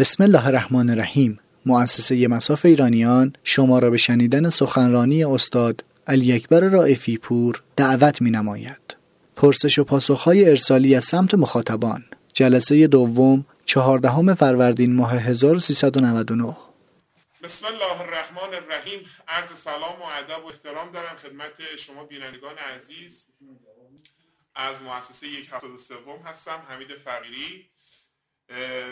بسم الله الرحمن الرحیم. مؤسسه مساف ایرانیان شما را به شنیدن سخنرانی استاد علی اکبر رائفی پور دعوت می نماید. پرسش و پاسخهای ارسالی از سمت مخاطبان. جلسه دوم چهاردهم فروردین ماه 1399 بسم الله الرحمن الرحیم. عرض سلام و ادب و احترام دارم خدمت شما بینندگان عزیز. از مؤسسه یک هفتاد سوم هستم حمید فقیری.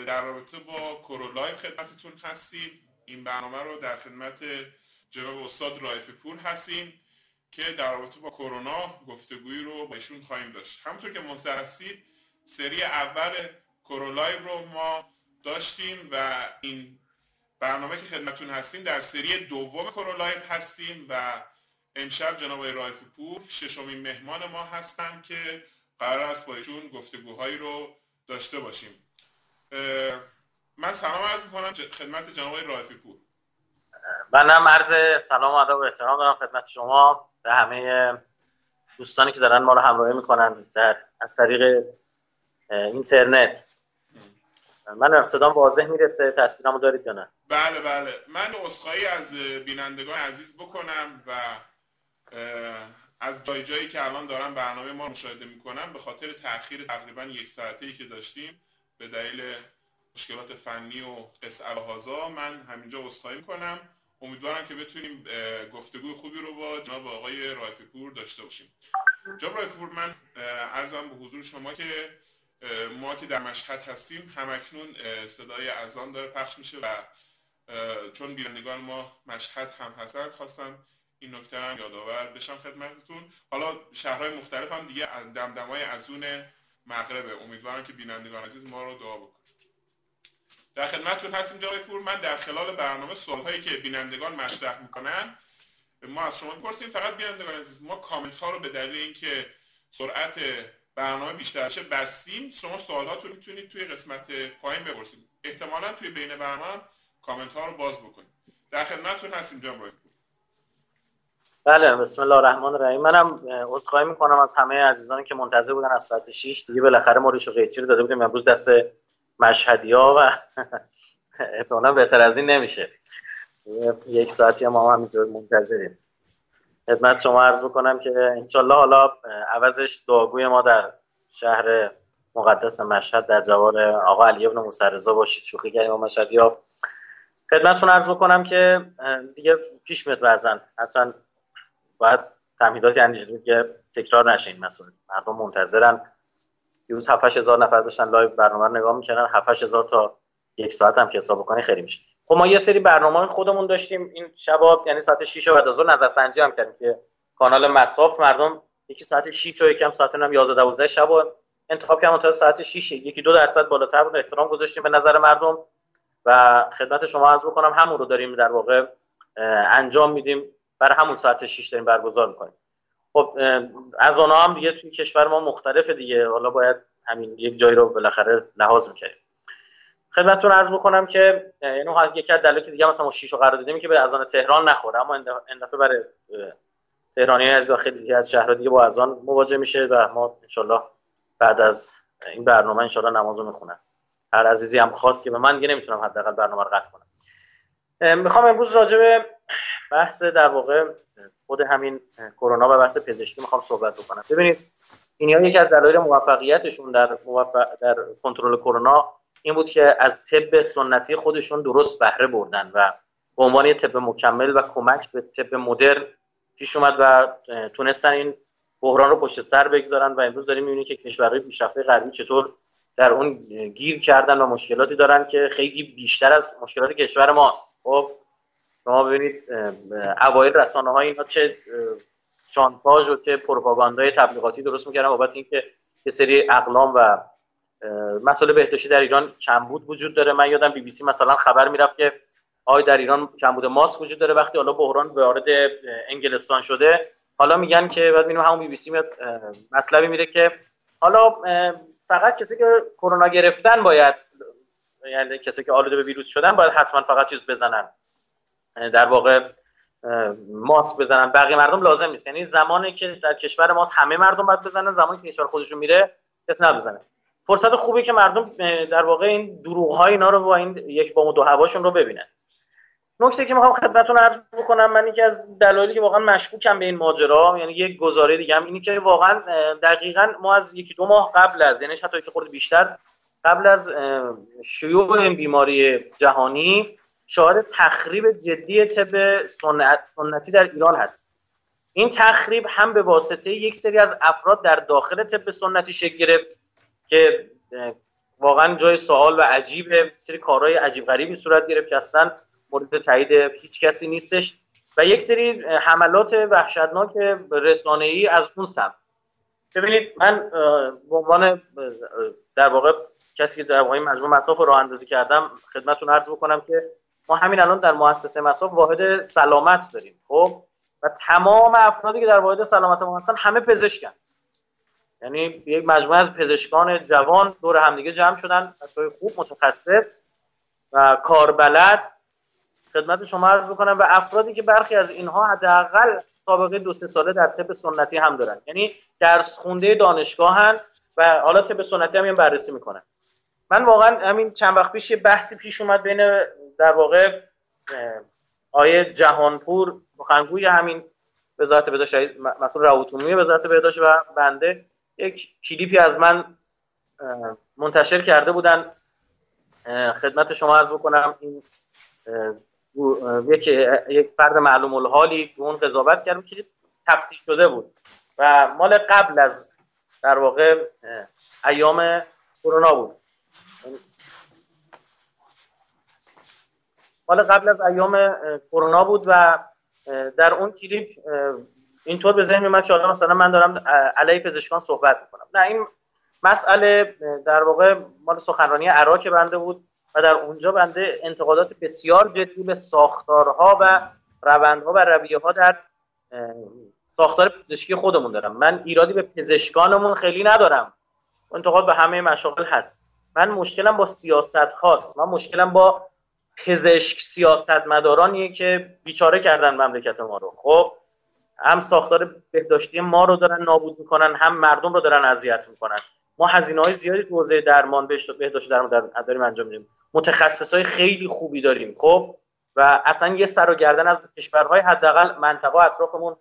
در رابطه با کورولایو خدمتتون هستیم. این برنامه رو در خدمت جناب استاد رایف پور هستیم که در رابطه با کرونا گفتگویی رو با ایشون خواهیم داشت. همونطور که مستحضر هستید سری اول کورولایو رو ما داشتیم و این برنامه که خدمتون هستیم در سری دوم کورولایو هستیم و امشب جناب رایف پور ششمین مهمان ما هستن که قرار است با ایشون گفتگوهایی رو داشته باشیم. من سلام عرض می‌کنم خدمت جناب رایفی پور. منم عرض سلام و ادب و احترام دارم خدمت شما به همه دوستانی که دارن ما رو همراهی می‌کنن در از طریق اینترنت. من صدام واضح می‌رسه تصویرمو دارید یا نه؟ بله بله. من اصخایی از بینندگان عزیز بکنم و از جای جایی که الان دارم برنامه ما مشاهده می‌کنم به خاطر تاخیر تقریبا یک ساعته ای که داشتیم به دلیل مشکلات فنی و قصه هازا من همینجا اصخایی کنم امیدوارم که بتونیم گفتگوی خوبی رو با جناب آقای رایفی پور داشته باشیم. جناب رایفی پور من ارزم به حضور شما که ما که در مشهد هستیم همکنون صدای اذان داره پخش میشه و چون بینندگان ما مشهد هم هستن خواستم این نکته هم یادآور بشم خدمتتون. حالا شهرهای مختلف هم دیگه دمدمای ازون مغربه. امیدوارم که بینندگان عزیز ما رو دعا بکنید در خدمتتون هستیم جناب فور. من در خلال برنامه هایی که بینندگان مطرح می‌کنن ما از شما می‌پرسیم فقط بینندگان عزیز ما کامنت ها رو به دلیل اینکه سرعت برنامه بیشتر شه بستیم شما سوالات رو می‌تونید توی قسمت پایین بپرسید. احتمالا توی بین برنامه کامنت ها رو باز بکنید. در خدمتتون هستیم جناب بله بسم الله الرحمن الرحیم. منم عذرخواهی می‌کنم از همه عزیزانی که منتظر بودن از ساعت 6 دیگه بالاخره ما ریش قیچی رو داده بودیم. امروز دست مشهدی ها و احتمالا بهتر از این نمیشه. یک ساعتی هم ما همینطور منتظریم. خدمت شما عرض بکنم که انشالله حالا عوضش دعاگوی ما در شهر مقدس مشهد در جوار آقا علی ابن موسی باشید شوخی کردیم با مشهدی ها خدمتتون عرض بکنم که دیگه پیش میاد ورزن حتما باید تمهیداتی اندیشیدیم که تکرار نشه این مسئله مردم منتظرن. دیروز 7 هزار نفر داشتن لایو برنامه رو نگاه می‌کردن. 7 هزار تا یک ساعت هم که حساب بکنی خیلی میشه. خب ما یه سری برنامه خودمون داشتیم. این شباب یعنی ساعت 6 بعد از نظر سنجی هم کردیم که کانال مساف مردم یکی ساعت 6 و یکم ساعت هم 11 12 شب انتخاب کردن. تا ساعت 6 یکی دو درصد بالاتر بود. احترام گذاشتیم به نظر مردم. و خدمت شما عرض بکنم همون رو داریم در واقع انجام میدیم. برای همون ساعت 6 داریم برگزار می‌کنیم. خب از آنها هم دیگه توی کشور ما مختلفه دیگه. حالا باید همین یک جایی رو بالاخره لحاظ می‌کنیم خدمتتون عرض بکنم که یعنی یکی از دلایل دیگه مثلا ما شیشو قرار دادیم که به اذان تهران نخوره. اما این دفعه برای تهرانی از خیلی دیگه از شهرها دیگه با اذان مواجه میشه و ما انشالله بعد از این برنامه انشالله نماز رو می‌خونن. هر عزیزی هم خواست که به من دیگه نمی‌تونم حداقل برنامه رو قطع کنم. می‌خوام امروز راجع به بحث در واقع خود همین کرونا و بحث پزشکی می‌خوام صحبت بکنم. ببینید اینها یکی از دلایل موفقیتشون در موفق در کنترل کرونا این بود که از طب سنتی خودشون درست بهره بردن و به عنوان طب مکمل و کمک به طب مدرن پیش اومد و تونستن این بحران رو پشت سر بگذارن و امروز داریم می‌بینیم که کشورهای پیشرفته غربی چطور در اون گیر کردن و مشکلاتی دارن که خیلی بیشتر از مشکلات کشور ماست. خب شما ببینید اوایل رسانه های اینا چه شانتاژ و چه پروپاگاندای تبلیغاتی درست می‌کردن بابت اینکه یه سری اقلام و مسئله بهداشتی در ایران کمبود وجود داره. من یادم بی بی سی مثلا خبر می‌رفت که آی در ایران کمبود ماسک وجود داره. وقتی حالا بحران وارد انگلستان شده حالا میگن که بعد می‌بینیم همون بی بی سی میاد مطلبی میره که حالا فقط کسی که کرونا گرفتن باید یعنی کسی که آلوده به ویروس شدن باید حتما فقط چیز بزنن. در واقع ماسک بزنن بقیه مردم لازم نیست. یعنی زمانی که در کشور ماست همه مردم باید بزنن زمانی که کشور خودشون میره کسی نبزنه. فرصت خوبی که مردم در واقع این دروغ های اینا رو با این یک بام و دو هواشون رو ببینن. نکته که می‌خوام خدمتتون عرض بکنم من یکی از دلایلی که واقعا مشکوکم به این ماجرا یعنی یک گزاره دیگه هم اینی که واقعا دقیقا ما از یکی دو ماه قبل از یعنی حتی چه خورده بیشتر قبل از شیوع این بیماری جهانی شاهد تخریب جدی طب سنت سنتی در ایران هست. این تخریب هم به واسطه یک سری از افراد در داخل طب سنتی شکل گرفت که واقعا جای سوال و عجیب سری کارهای عجیب غریبی صورت گرفت که اصلا مورد تایید هیچ کسی نیستش. و یک سری حملات وحشتناک رسانه ای از اون سمت. ببینید من به عنوان در واقع کسی که در واقع مجموع مساف راه اندازی کردم خدمتتون عرض بکنم که ما همین الان در مؤسسه مساف واحد سلامت داریم خب؟ و تمام افرادی که در واحد سلامت ما هستن همه پزشکن. یعنی یک مجموعه از پزشکان جوان دور همدیگه جمع شدن بچهای خوب متخصص و کاربلد. خدمت شما عرض بکنم و افرادی که برخی از اینها حداقل سابقه دو سه ساله در طب سنتی هم دارن. یعنی درس خونده دانشگاهن و حالا طب سنتی هم بررسی می‌کنن. من واقعا همین چند وقت پیش یه بحثی پیش اومد بین در واقع آیه جهانپور مخنگوی همین وزارت بهداشت مسئول روابط عمومی وزارت بهداشت و بنده یک کلیپی از من منتشر کرده بودن. خدمت شما عرض بکنم این یک یک فرد معلوم الحالی اون قضاوت کرد که تفتیش شده بود. و مال قبل از در واقع ایام کرونا بود. مال قبل از ایام کرونا بود و در اون کلیپ اینطور به ذهن میومد که حالا مثلا من دارم علیه پزشکان صحبت می‌کنم. نه این مسئله در واقع مال سخنرانی عراق بنده بود و در اونجا بنده انتقادات بسیار جدی به ساختارها و روندها و رویه ها در ساختار پزشکی خودمون دارم. من ایرادی به پزشکانمون خیلی ندارم. انتقاد به همه مشاغل هست. من مشکلم با سیاست هاست من مشکلم با پزشک سیاست مدارانیه که بیچاره کردن مملکت ما رو. خب هم ساختار بهداشتی ما رو دارن نابود می‌کنن هم مردم رو دارن اذیت می‌کنن. ما هزینه های زیادی تو حوزه درمان بهداشت درمان داریم انجام میدیم. متخصص های خیلی خوبی داریم خب؟ و اصلا یه سر و گردن از کشورهای حداقل منطقه اطرافمون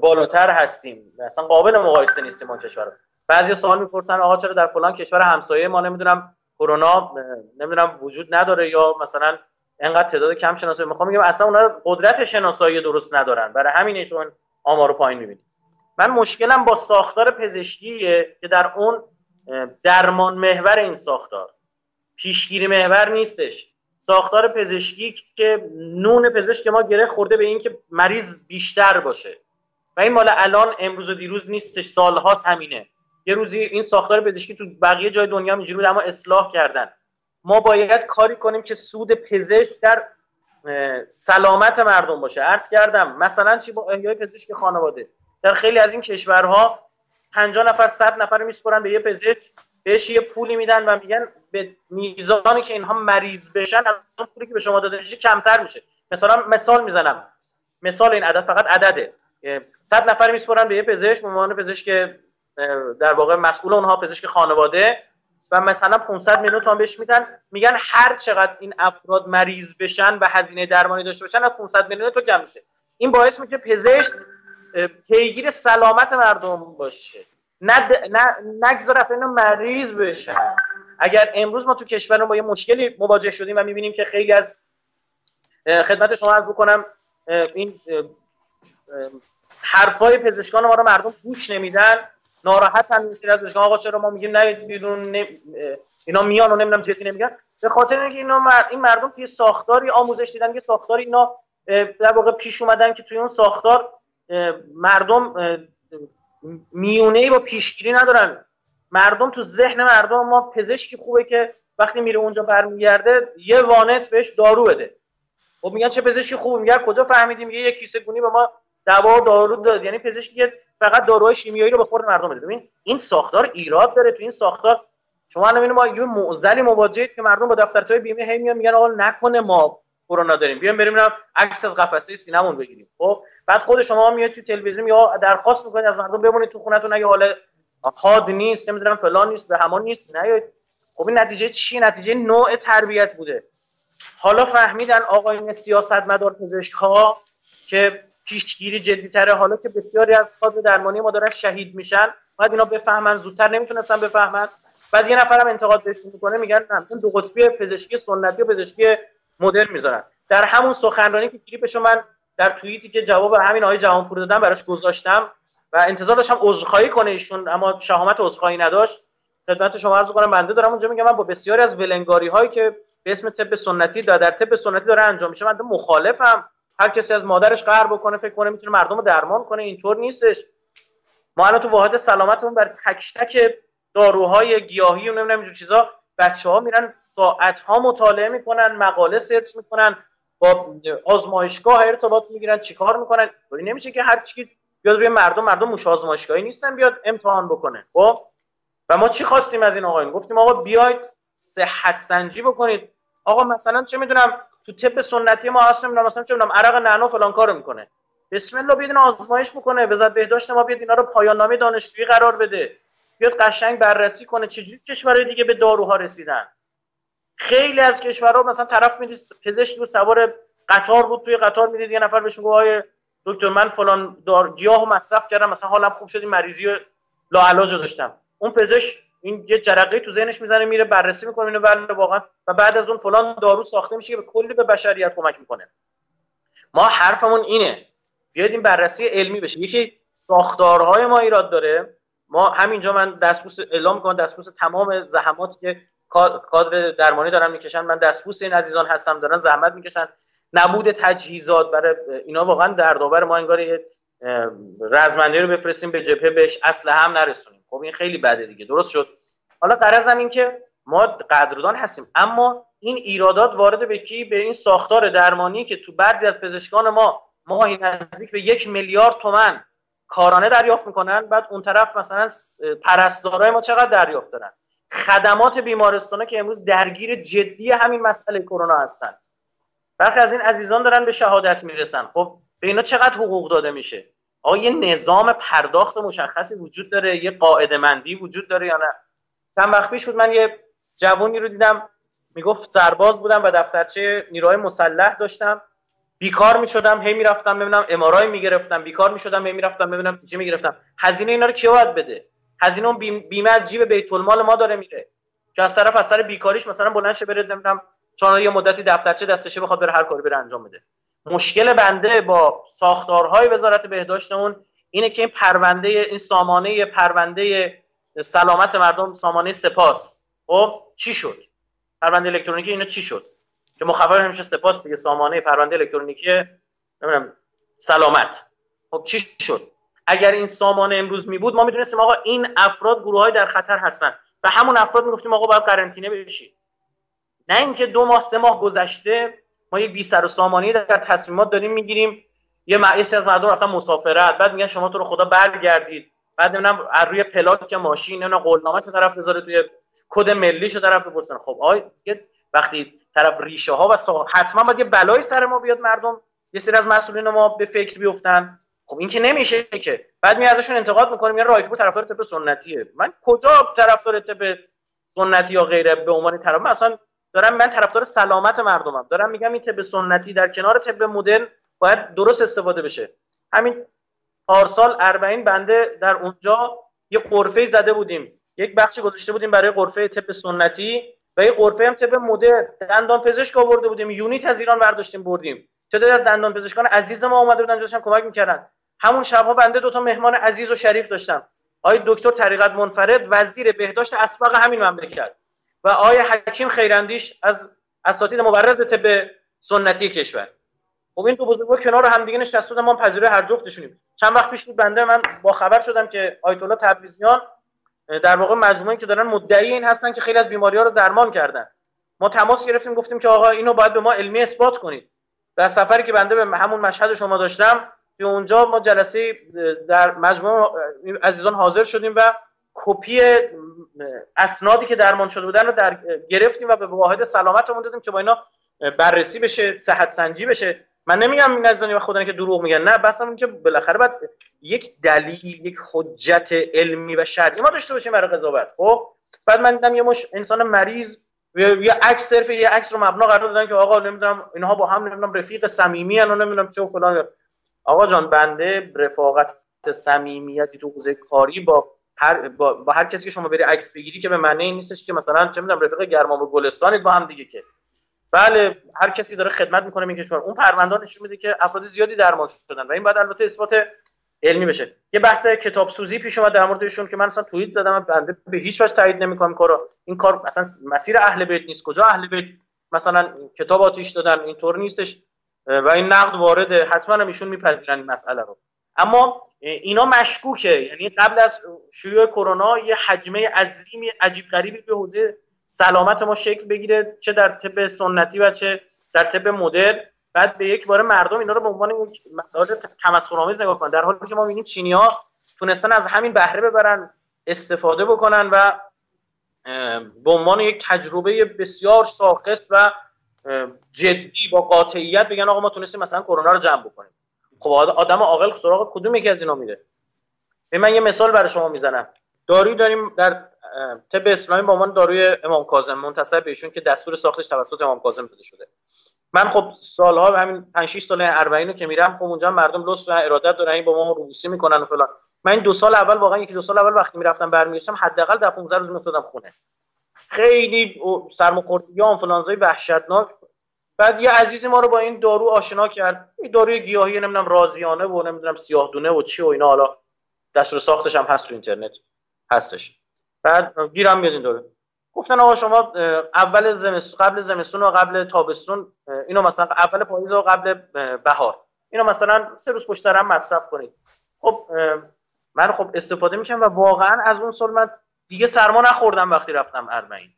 بالاتر هستیم. اصلا قابل مقایسه نیستیم ما کشور بعضی سوال می‌پرسن آقا چرا در فلان کشور همسایه ما نمی‌دونم کرونا نمی‌دونم وجود نداره یا مثلا انقدر تعداد کم شناسایی. می‌خوام میگم اصلا اونا قدرت شناسایی درست ندارن. برای همینشون آمارو پایین می‌بینیم. من مشکلم با ساختار پزشکیه که در اون درمان محور این ساختار. پیشگیری محور نیستش. ساختار پزشکی که نون پزشک ما گره خورده به اینکه مریض بیشتر باشه. و این مال الان امروز و دیروز نیستش سالهاست همینه. یه روزی این ساختار پزشکی تو بقیه جای دنیا اینجوری بود اما اصلاح کردن. ما باید کاری کنیم که سود پزشک در سلامت مردم باشه. عرض کردم مثلا چی با احیای پزشک خانواده؟ در خیلی از این کشورها 50 نفر 100 نفر میسپرن به یه پزشک بهش یه پولی میدن و میگن به میزانی که اینها مریض بشن از اون پولی که به شما داده میشه کمتر میشه. مثلا مثال می‌زنم. مثال این عدد فقط عدده. 100 نفر میسپرن به یه پزشک به عنوان پزشک در واقع مسئول اونها پزشک خانواده و مثلا 500 میلیون تومان بهش میدن. میگن هر چقدر این افراد مریض بشن و هزینه درمانی داشته باشن از 500 میلیون تو کم میشه. این باعث میشه پزشک پیگیر سلامت مردم باشه. نه نگذار اصلا اینا مریض بشن. اگر امروز ما تو کشور با یه مشکلی مواجه شدیم و می‌بینیم که خیلی از خدمت شما عرض بکنم این حرفای پزشکان ما رو مردم گوش نمیدن ناراحت هم از پزشکان آقا چرا ما میگیم نه بیرون اینا میان و نمی‌دونم جدی نمیگن. به خاطر اینکه اینا این مردم توی ساختاری آموزش دیدن که ساختاری اینا در واقع پیش اومدن که توی اون ساختار مردم میونه ای با پیشگیری ندارن. مردم تو ذهن مردم ما پزشکی خوبه که وقتی میره اونجا برمیگرده یه وانت بهش دارو بده. خب میگن چه پزشکی خوبه میگن کجا فهمیدیم؟ یه کیسه گونی به ما دوا دارو داد. یعنی پزشکی فقط داروهای شیمیایی رو به خورد مردم بده ببین این ساختار ایراد داره تو این ساختار. شما الان ما یه معضلی مواجهید که مردم با دفترچه بیمه هی میان میگن آقا نکنه ما کرونا داریم. بیام بریم عکس از قفسه سینمون بگیریم. خب؟ بعد خود شما میاد تو تلویزیون یا درخواست می‌کنید از مردم بمونید تو خونتون. اگه حال حاد نیست نمی‌دونم فلان نیست به همان نیست نه خب این نتیجه چی نتیجه نوع تربیت بوده. حالا فهمیدن آقاین سیاستمدار پزشک ها که پیشگیری جدی تره حالا که بسیاری از کادر درمانی ما دارن شهید میشن باید اینا بفهمن زودتر نمی‌تونستن بفهمن. بعد یه نفرم انتقاد بهشون می‌کنه میگن نه دو قطبی پزشکی سنتی و پزشکی مدرن می‌ذارن. در همون سخنرانی که کلیپشو من در توییتی که جواب همین آقای جهانپور دادم براش گذاشتم و انتظار داشتم عذرخواهی کنه ایشون اما شهامت عذرخواهی نداشت. خدمت شما عرض کنم بنده دارم اونجا میگم من با بسیاری از ولنگاری هایی که به اسم طب سنتی در طب سنتی داره انجام میشه من مخالفم. هر کسی از مادرش قهر بکنه فکر کنه می‌تونه مردم رو درمان کنه اینطور نیستش. ما الان تو واحد سلامتمون بر تک تک داروهای گیاهی و نمی‌دونم اینجور چیزا بچه ها میرن ساعت ها مطالعه می‌کنن مقاله سرچ می‌کنن با آزمایشگاه ارتباط می‌گیرن چیکار می‌کنن؟ طوری نمیشه که هر چی بیاد روی مردم مردم موش آزمایشگاهی نیستن بیاد امتحان بکنه. خب؟ و ما چی خواستیم از این آقایون؟ گفتیم آقا بیاید صحت سنجی بکنید. آقا مثلا چه می‌دونم تو طب سنتی ما هست نمی‌دونم مثلا چه عرق نعنا فلان کارو می‌کنه. بسم الله بیاد آزمایش بکنه وزارت بهداشت ما بیاد اینا رو پایان نامه دانشجویی قرار بده. بیاد قشنگ بررسی کنه چجوری کشورهای دیگه به داروها رسیدن. خیلی از کشورها مثلا طرف می‌دید پزشک رو سوار قطار بود توی قطار می‌دید یه نفر بهش میگه دکتر من فلان دار گیاه مصرف کردم مثلا حالم خوب شد این مریضی لاعلاج داشتم. اون پزشک این یه جرقه تو ذهنش می‌زنه میره بررسی می‌کنه اینو بله واقعا. و بعد از اون فلان دارو ساخته میشه که به کلی به بشریت کمک می‌کنه. ما حرفمون اینه. بیاید این بررسی علمی بشه. یکی ساختارهای ما ایراد داره. ما همینجا من دستبوس اعلام می‌کنم دستبوس تمام زحماتی که کادر درمانی دارن می‌کشن. من دستبوس این عزیزان هستم دارن زحمت می‌کشن. نبود تجهیزات برای اینا واقعا دردآور ما انگار رزمنده رو بفرستیم به جبهه بهش اصل هم نرسونیم. خب این خیلی بده دیگه. درست شد؟ حالا قرضم این که ما قدردان هستیم. اما این ایرادات وارد به کی؟ به این ساختار درمانی که تو بعضی از پزشکان ما ماهی نزدیک به یک میلیارد تومن کارانه دریافت می‌کنن. بعد اون طرف مثلا پرستارای ما چقدر دریافت دارن؟ خدمات بیمارستانه که امروز درگیر جدی همین مسئله کرونا هستن. برخی از این عزیزان دارن به شهادت می‌رسن. خب به اینا چقدر حقوق داده میشه؟ آیا یه نظام پرداخت مشخصی وجود داره یه قاعده مندی وجود داره یا نه؟ چند وقت پیش بود من یه جوونی رو دیدم می‌گفت سرباز بودم و دفترچه نیروهای مسلح داشتم. بیکار می‌شدم هی می‌رفتم ببینم امارای می‌گرفتم بیکار می‌شدم هی می‌رفتم ببینم چی می‌گرفتم. هزینه اینا رو کی باید بده؟ هزینه اون بیمه از جیب بیت المال ما داره میره. که از طرف از سر بیکاریش مثلا بلند شه بره نمی‌دونم چون یه مدتی دفترچه دستشه بخواد بره هر کاری بره انجام بده. مشکل بنده با ساختارهای وزارت بهداشتمون اینه که این پرونده این سامانه پرونده سلامت مردم سامانه سپاس. خب چی شد؟ پرونده الکترونیکی اینا چی شد؟ که مخفف همیشه سپاس دیگه سامانه پرونده الکترونیکی نمی‌دونم سلامت. خب چی شد؟ اگر این سامانه امروز می بود ما می‌دونستیم آقا این افراد گروه های در خطر هستن. و همون افراد می‌گفتیم آقا باید قرنطینه بشید نه اینکه دو ماه سه ماه گذشته ما یک بی سر و سامانی در تصمیمات داریم می‌گیریم. یه معیشی از مردم رفتن مسافرت بعد میگن شما تو رو خدا برگردید. بعد نمی‌دونم از روی پلاک ماشین نمی‌دونم قولنامه طرف بذاره توی کد ملیشو طرف بپرسن خب آی وقتی طرف ریشه ها و سا... حتما باید یه بلایی سر ما بیاد مردم یه سری از مسئولین ما به فکر بیفتن. خب این که نمیشه که. بعد می ازشون انتقاد می‌کنیم یا رایفپور طرفدار طب سنتیه. من کجا طرفدار طب سنتی یا غیره به عنوان طرف؟ من اصلا دارم من طرفدار سلامت مردمم. دارم میگم این طب سنتی در کنار طب مدرن باید درست استفاده بشه. همین پارسال اربعین بنده در اونجا یه قرفه زده بودیم. یک بخش گذاشته بودیم برای قرفه طب سنتی و یه قرفه هم طب مدرن. دندان پزشک آورده بودیم. یونیت از ایران برداشتیم بردیم. تعداد از دندان پزشکان عزیز ما اومده بودن داشتن کمک می‌کردن. همون شبها بنده دو تا مهمان عزیز و شریف داشتم. آقای دکتر طریقت منفرد وزیر بهداشت اسبق همین مملکت. و آقای حکیم خیراندیش از اساتید مبرز طب سنتی کشور. خب این دو بزرگوار کنار هم دیگه نشسته ما پذیرای هر جفتشونیم. چند وقت پیش بنده من با خبر شدم که آیت الله تبریزیان در واقع مجموعه که دارن مدعی این هستن که خیلی از بیماری ها رو درمان کردن. ما تماس گرفتیم گفتیم که آقا اینو باید به ما علمی اثبات کنید. در سفری که بنده به همون مشهد شما داشتم که اونجا ما جلسه در مجموعه عزیزان حاضر شدیم و کپی اسنادی که درمان شده بودن رو در گرفتیم و به واحد سلامتمون دادیم که با اینا بررسی بشه صحت سنجی بشه. من نمیگم این نزدانی و خدا که دروغ میگن نه بس که بالاخره باید یک دلیل یک حجت علمی و شرعی ما داشته باشیم برای قضاوت. خب؟ بعد من دیدم یه مش انسان مریض یه عکس صرف یه عکس رو مبنا قرار دادن که آقا نمی‌دونم اینها با هم نمی‌دونم رفیق صمیمی ان نمی‌دونم چه و فلان. آقا جان بنده رفاقت صمیمیتی تو حوزه کاری با هر با, هر کسی که شما بری عکس بگیری که به معنی این نیستش که مثلا چه می‌دونم رفیق گرمام و گلستانید با هم دیگه که. بله هر کسی داره خدمت می‌کنه این کشور اون پرونده نشون میده که افراد زیادی درمان شدن و این بعد البته اثبات علمی بشه. یه بحث کتاب سوزی پیش اومد در موردشون که من اصلا توییت زدم بنده به هیچ وجه تایید نمی‌کنم کارو. این کار مثلا مسیر اهل بیت نیست. کجا اهل بیت؟ مثلا کتاب آتیش دادن اینطور نیستش. و این نقد وارده. حتما هم ایشون میپذیرن این مسئله رو. اما اینا مشکوکه. یعنی قبل از شیوع کرونا یه حجمه عظیمی عجیب غریبی به حوزه سلامت ما شکل بگیره چه در طب سنتی و چه در طب مدرن. بعد به یک بار مردم اینا رو به عنوان یک مسائل تمسخرآمیز نگاه کنن. در حالی که ما می‌بینیم چینی‌ها تونستن از همین بهره ببرن استفاده بکنن و به عنوان یک تجربه بسیار شاخص و جدی با قاطعیت بگن آقا ما تونستیم مثلا کرونا رو جمع بکنیم. خب آدم عاقل سراغ کدوم یکی از اینا میره من یه مثال برای شما می‌زنم. داروی داریم در طب اسلامی با عنوان داروی امام کاظم منتسب بهشون که دستور ساختش توسط امام کاظم داده شده. من خب سالها همین 5 6 سال 40 رو که میرم خب اونجا مردم لطف و ارادت دارن این با ما روبوسی می‌کنن و فلان. من این دو سال اول واقعا یکی دو سال اول وقتی می‌رفتم برمیگشتم حداقل در 15 روز میفتادم خونه. خیلی سرماخوردگی آنفولانزای وحشتناک بعد یه عزیزی ما رو با این دارو آشنا کرد. این داروی گیاهی نمی‌دونم رازیانه و نمی‌دونم سیاه دونه و چی و اینا. حالا دستور ساختش هم هست تو اینترنت. هستش. بعد گیرم میاد این داره گفتن آقا شما اول زمستون قبل زمستون و قبل تابستون اینو مثلا اول پاییز و قبل بهار. اینو مثلا سه روز پشت هم مصرف کنید. خب من خب استفاده می‌کنم و واقعا از اون سال من دیگه سرما نخوردم وقتی رفتم اربعین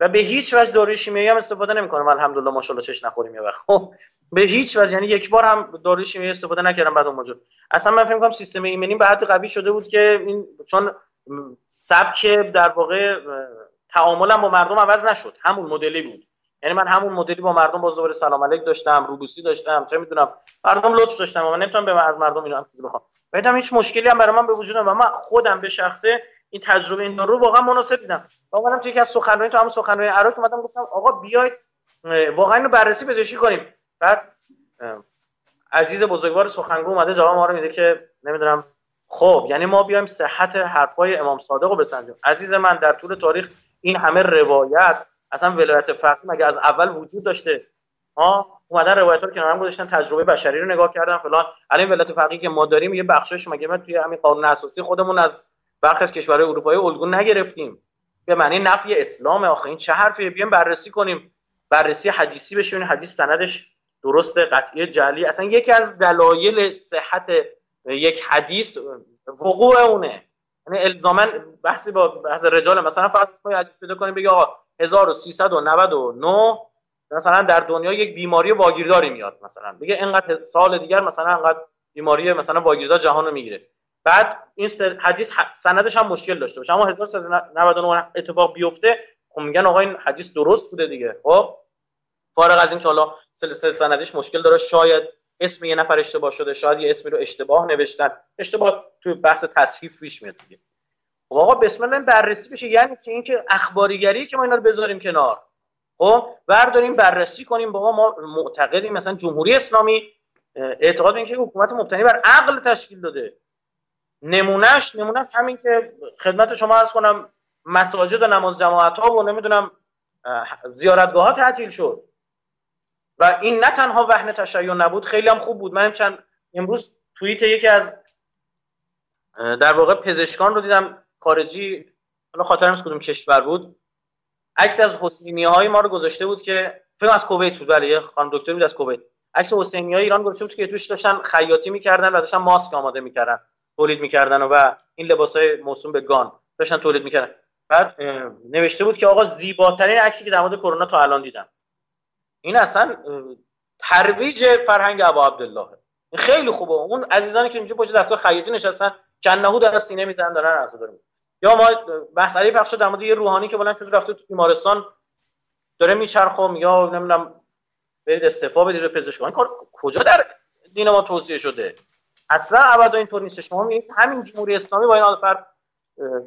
و به هیچ وجه داروی شیمیایی هم استفاده نمی‌کنم. الحمدلله ماشاءالله چش نخوریم یه وقت. خب به هیچ وجه یعنی یک بار هم داروی شیمیایی استفاده نکردم بعد اون موجود اصلا من فکر می‌کنم سیستم ایمنی به حد قوی شده بود که این چون سبک در واقع تعاملم با مردم عوض نشد. همون مدلی بود. یعنی من همون مدلی با مردم با زبر سلام علیک داشتم روبوسی داشتم چه می‌دونم مردم لطف داشتم و من. نمی‌تونم به از مردم اینو چیزی بخوام. بعدم هیچ مشکلی هم برای من به وجود و من خودم به شخصه این تجربه این رو واقعا مناسب دیدم اومدم تو یکی از سخنرانی تو همون سخنرانی عراق اومدم گفتم آقا بیاید واقعا اینو بررسی پزشکی کنیم. بعد عزیز بزرگوار سخنگو اومده جواب ما رو میده که نمی‌دونم. خب یعنی ما بیایم صحت حرفای امام صادق رو بسنجیم. عزیز من در طول تاریخ این همه روایت اصلا ولایت فقیه مگه از اول وجود داشته؟ ها؟ اومدن روایت رو کنار هم گذاشتن تجربه بشری رو نگاه کردن فلان. الان ولایت فقیه که ما داریم یه بخشش مگه ما توی همین قانون اساسی خودمون از برخی از کشورهای اروپایی الگو نگرفتیم. به معنی نفی اسلام. آخه این چه حرفیه؟ بیایم بررسی کنیم. بررسی حدیثی بشیم حدیث سندش درست قطعی جلی اصلا یکی از دلایل صحت یک حدیث وقوع اونه. یعنی الزاما بحثی با بحث رجال مثلا فرض کنید حدیث پیدا کنیم بگه آقا 1399 مثلا در دنیا یک بیماری واگیرداری میاد مثلا. بگه اینقدر سال دیگر مثلا اینقدر بیماری مثلا واگیردار جهان رو می‌گیره. بعد این حدیث سندش هم مشکل داشته باشه. اما 1399 اتفاق بیفته خب میگن آقا این حدیث درست بوده دیگه. خب؟ فارغ از این که حالا سلسله سندش مشکل داره شاید اسم یه نفر اشتباه شده شاید یه اسمی رو اشتباه نوشتن. اشتباه توی بحث تصحیف پیش میاد دیگه. خب آقا بسم الله بررسی بشه. یعنی چی؟ اینکه اخباریگری که ما اینا رو بذاریم کنار. خب؟ برداریم بررسی کنیم. با ما معتقدیم مثلا جمهوری اسلامی اعتقاد این که حکومت مبتنی بر عقل تشکیل داده. نمونهش نمونهش همین که خدمت شما عرض کنم مساجد و نماز جماعت ها و نمی‌دونم زیارتگاه ها تعطیل شد. و این نه تنها وهن تشیع نبود خیلی هم خوب بود. من چند امروز توییت یکی از در واقع پزشکان رو دیدم خارجی حالا خاطرم از کدوم کشور بود. عکس از حسینی های ما رو گذاشته بود که فکر از کویت بود بله خانم دکتر بود از کویت. عکس حسینی های ایران گذاشته بود که توش داشتن خیاطی می‌کردن و داشتن ماسک آماده می‌کردن. تولید می‌کردن و این لباس های موسوم به گان داشتن تولید می‌کردن. بعد نوشته بود که آقا زیباترین عکسی که در مورد کرونا تا الان دیدم. این اصلا ترویج فرهنگ ابا عبدالله. خیلی خوبه. اون عزیزانی که اینجا پشت دستگاه خیاطی نشستن چند نهود دارن سینه می‌زنن دارن عرض دارن یا ما مسئله پخش در مورد یه روحانی که بلند شده رفته تو بیمارستان داره میچرخم یا نمی‌دونم برید استعفا بدید به پزشکان. کار کجا در دین ما توصیه شده؟ اصلا ابدا اینطور نیست. شما می‌بینید همین جمهوری اسلامی با این فرد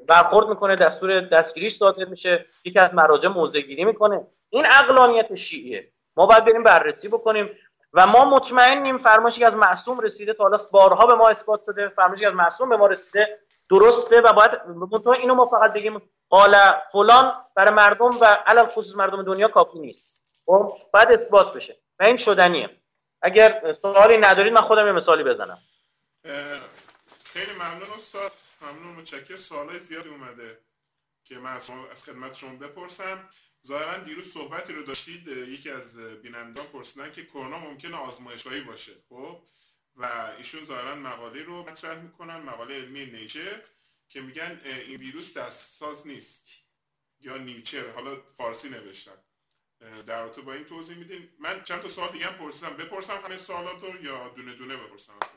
برخورد می‌کنه دستور دستگیریش صادر میشه یکی از مراجع موضع گیری می‌کنه. این اقلانیت شیعیه. ما باید بریم بررسی بکنیم و ما مطمئنیم فرمایشی از معصوم رسیده تا حالا بارها به ما اثبات شده فرمایشی از معصوم به ما رسیده درسته و باید منتها اینو ما فقط بگیم قال فلان برای مردم و علل خصوص مردم دنیا کافی نیست. خب باید اثبات بشه. و این شدنیه. اگر سوالی ندارید من خودم یه مثالی بزنم. خیلی ممنون استاد. ممنون متشکر سوالای زیادی اومده که من از خدمت شما بپرسم. ظاهرا دیروز صحبتی رو داشتید. یکی از بینندگان پرسیدن که کرونا ممکنه آزمایشگاهی باشه خب؟ و ایشون ظاهرا مقاله رو مطرح می‌کنن مقاله علمی نیچر که میگن این ویروس دستساز نیست یا نیچر. حالا فارسی نوشتن. در رابطه با این توضیح میدیم من چند تا سوال دیگه هم پرسیدم. بپرسم همه سوالات رو یا دونه دونه بپرسم از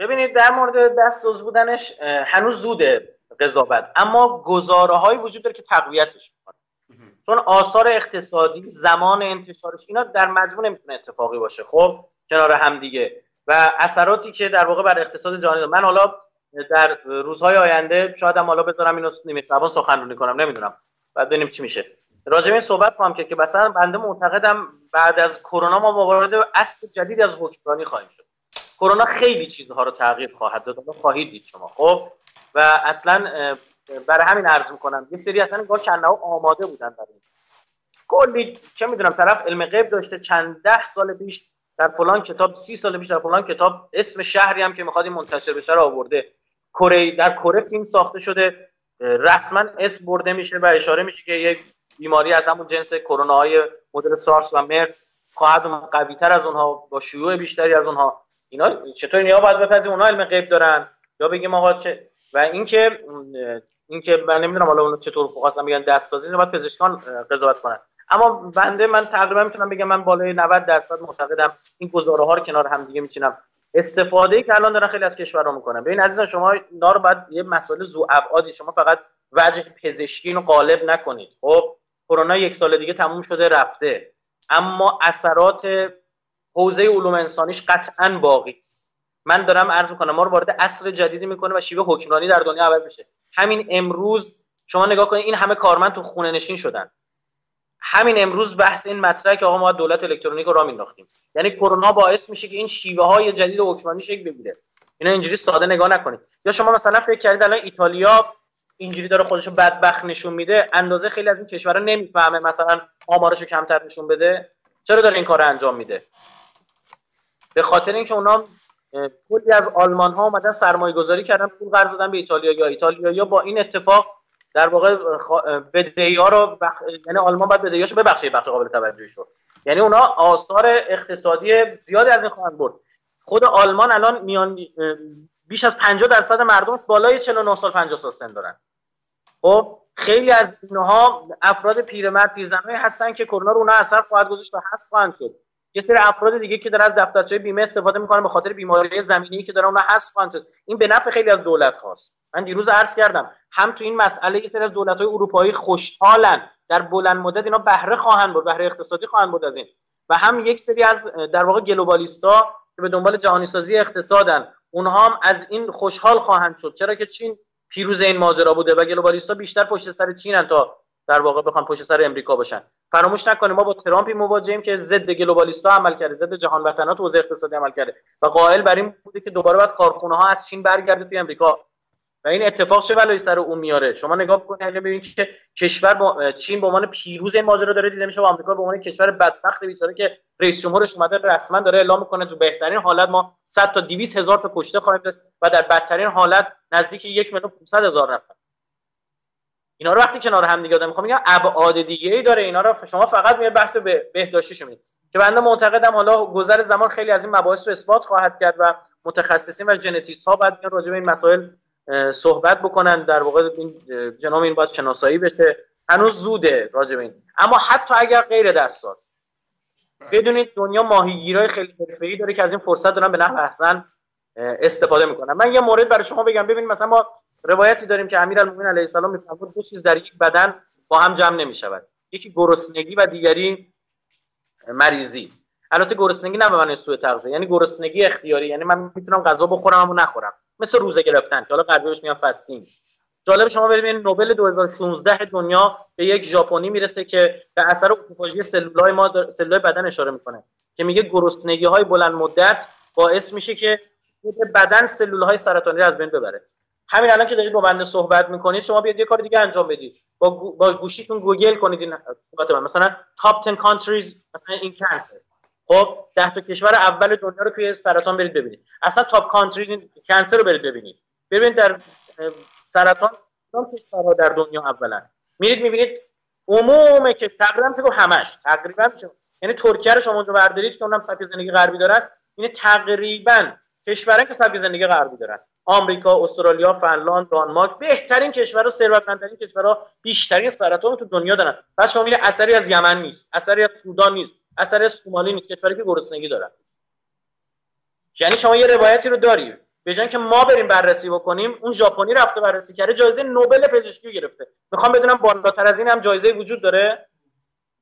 ببینید در مورد دستساز بودنش هنوز زوده قضاوت. اما گزاره هایی وجود داره که تقویتش می‌کنه. چون آثار اقتصادی زمان انتشارش اینا در مجموع نمی‌تونه اتفاقی باشه. خب کنار هم دیگه. و اثراتی که در واقع بر اقتصاد جهانی من حالا در روزهای آینده شاید هم حالا بذارم اینو نیمه شبان سخنرانی کنم. نمی‌دونم. بعد ببینیم چی میشه. راجع این صحبت کنم که که مثلا بنده معتقدم بعد از کرونا ما وارد عصر جدید از حکمرانی خواهیم شد. کرونا خیلی چیزها رو تغییر خواهد داد. خواهید دید شما. خب؟ و اصلا برای همین عرض می‌کنم یه سری اصلا انگار کنه آماده بودن برای کلی چه می‌دونم طرف علم غیب داشته چند ده سال پیش در فلان کتاب سی سال پیش در فلان کتاب اسم شهری هم که می‌خواد منتشر بشه رو آورده. کره در کره فیلم ساخته شده. رسما اسم برده میشه و اشاره میشه که یک بیماری از همون جنس کرونا های مدل سارس و مرس خواهد قوی تر از اونها با شیوع بیشتری از اونها. اینا چطور اینا باید بپذیم اونها علم غیب دارن. یا بگیم آقا چه و اینکه اینکه من نمی‌دونم حالا اون چطور خواستم بگن دست سازی باید پزشکان قضاوت کنن. اما بنده من تقریبا می‌تونم بگم من بالای 90 درصد معتقدم این گزاره ها رو کنار هم دیگه میچینم. استفاده ای که الان دارن خیلی از کشورها می‌کنن. ببین عزیزان شما اینا رو باید یه مسئله زو ابعادی شما فقط وجه پزشکی اینو غالب نکنید. خب کرونا یک سال دیگه تموم شده رفته. اما اثرات حوزه علوم انسانیش قطعا باقی است. من دارم عرض می‌کنم ما رو وارد عصر جدیدی می‌کنه و شیوه حکمرانی در دنیا عوض میشه. همین امروز شما نگاه کنید این همه کارمند تو خونه نشین شدن. همین امروز بحث این مطرحه که آقا ما دولت الکترونیک رو را مینداختیم یعنی کرونا باعث میشه که این شیوه های جدید حکمرانی شکل بگیره. اینا اینجوری ساده نگاه نکنید. یا شما مثلا فکر کردید الان ایتالیا اینجوری داره خودشو بدبخت نشون میده اندازه خیلی از این کشورها نمی‌فهمه مثلا آمارشو کمتر نشون بده. چرا داره این کار انجام میده؟ به خاطر اینکه اونا کلی از آلمان ها اومدن سرمایه گذاری کردن پول قرض دادن به ایتالیا یا ایتالیا یا با این اتفاق در واقع بدهی ها رو بخ... یعنی آلمان باید بدهیاشو ببخشه بخش قابل توجهی شد. یعنی اونا آثار اقتصادی زیادی از این خواهند برد. خود آلمان الان میان بیش از 50 درصد مردمش بالای 49 سال 50 سال سن دارن. خب خیلی از اینها افراد پیرمرد پیرزنایی هستن که کرونا رو اونها اثر خواهد گذاشت و حذف خواهند شد. یه سری افراد دیگه که دارن از دفترچه بیمه استفاده می‌کنن به خاطر بیماری زمینی که دارن اونها حذف خواهند شد این به نفع خیلی از دولت خواست. من دیروز عرض کردم هم تو این مسئله یه سری از دولت های اروپایی خوشحالن در بلند مدت اینا بهره خواهند برد بهره اقتصادی خواهند بود از این. و هم یک سری از در واقع گلوبالیستا که به دنبال جهانی سازی اقتصادن اونها هم از این خوشحال خواهند شد. چرا که چین پیروز این ماجرا بوده و گلوبالیستا بیشتر پشت سر چینن تا در واقع بخوان پشت سر امریکا باشن. فراموش نکنیم ما با ترامپی مواجهیم که ضد گلوبالیستا عمل کرده ضد جهان وطنات تو اقتصادی عمل کرده. و قائل بر این بوده که دوباره باید کارخونه ها از چین برگرده توی امریکا. و این اتفاق چه بلایی سر اون میاره؟ شما نگاه کنید ببینید که کشور با چین به عنوان پیروز این ماجرا داره دیده میشه و آمریکا به عنوان کشور بدبخت بیچاره که رئیس جمهورش اومده رسما داره اعلام می‌کنه تو بهترین حالت ما 100 تا 200 هزار تا کشته خواهیم داشت و در بدترین حالت نزدیک 1 میلیون 500 هزار نفر. اینا رو وقتی کنار هم دیگه آدم می‌خوام میگم ابعاد دیگه ای داره. اینا رو شما فقط میاد بحث بهداشتیش میید که بنده معتقدم حالا گذر زمان خیلی از این مباحث رو اثبات خواهد کرد و متخصصین و ژنتیست ها بعد راجع به این مسائل صحبت بکنن. در واقع این جنام این باید شناسایی بشه. هنوز زوده راجع به این. اما حتی اگر غیر دستساز. بدونید دنیا ماهیگیرای خیلی حرفه‌ای داره که از این فرصت دارن به نحو احسن استفاده می‌کنن. من یه مورد برای شما بگم. ببینید مثلا ما روایتی داریم که امیرالمومنین علیه السلام میفرمود دو چیز در یک بدن با هم جمع نمی‌شود. یکی گرسنگی و دیگری مریضی. البته گرسنگی نه به معنی سوء تغذیه یعنی گرسنگی اختیاری یعنی من می‌تونم غذا بخورم و نخورم. مثل روزه گرفتن که حالا غربیش میگن فستینگ. جالب شما ببینید نوبل 2016 دنیا به یک ژاپنی می‌رسه که به اثر اوکوفاژی سلولای ما سلولای بدن اشاره می‌کنه که میگه گرسنگی های بلند مدت باعث میشه که بدن سلول های سرطانی رو از بین ببره. همین الان که دارید با بنده صحبت می‌کنید شما بیاید یه کار دیگه انجام بدید. با, با گوشیتون گوگل کنید این مثلا top 10 countries مثلا این cancer خب ده تا کشور اول دنیا رو توی سرطان برید ببینید. اصلا top country cancer رو برید ببینید. ببینید در سرطان کدام کشورها در دنیا اولا میرید می‌بینید عموم که تقریبا میشه همش تقریبا میشه یعنی ترکیه رو شما اونجا بردارید که اونم سبک زندگی غربی دارن این تقریبا کشورهایی که سبک زندگی غربی دارن. آمریکا، استرالیا، فنلاند، دانمارک بهترین کشورها ثروتمندترین کشورها بیشترین سرطان تو دنیا دارن. بعد شما میگه اثری از یمن نیست، اثری از سودان نیست، اثری از سومالی نیست، کشوری که گرسنگی دارن. یعنی شما یه روایتی رو داری. به جای که ما بریم بررسی بکنیم اون ژاپنی رفته بررسی کرده جایزه نوبل پزشکی گرفته. می‌خوام بدونم بالاتر از این هم جایزه وجود داره؟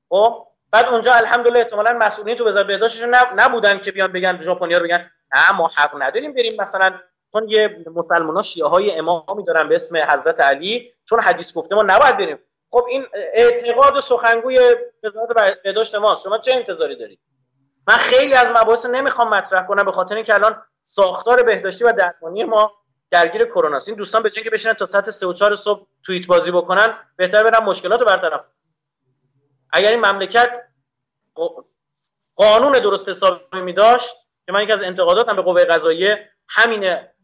خب؟ بعد اونجا الحمدلله احتمالاً مسئولین تو وزارت بهداشتش نبودن که بیان بگن ژاپنیا رو بگن. نه ما حق نداریم بریم مثلا چون یه مسلمان ها شیعه های امامی دارن به اسم حضرت علی چون حدیث گفته ما نباید بریم. خب این اعتقاد سخنگوی وزارت بهداشت ماست. شما چه انتظاری دارید؟ من خیلی از مباحث نمی‌خوام مطرح کنم به خاطر اینکه الان ساختار بهداشتی و درمانی ما درگیر کرونا این دوستان به که بشینن تا ساعت 3 و 4 صبح توییت بازی بکنن بهتر برن مشکلات رو برطرف اگر این مملکت قانون درست حسابی می داشت که من یکی از انتقاداتم به قوه قضاییه همینه.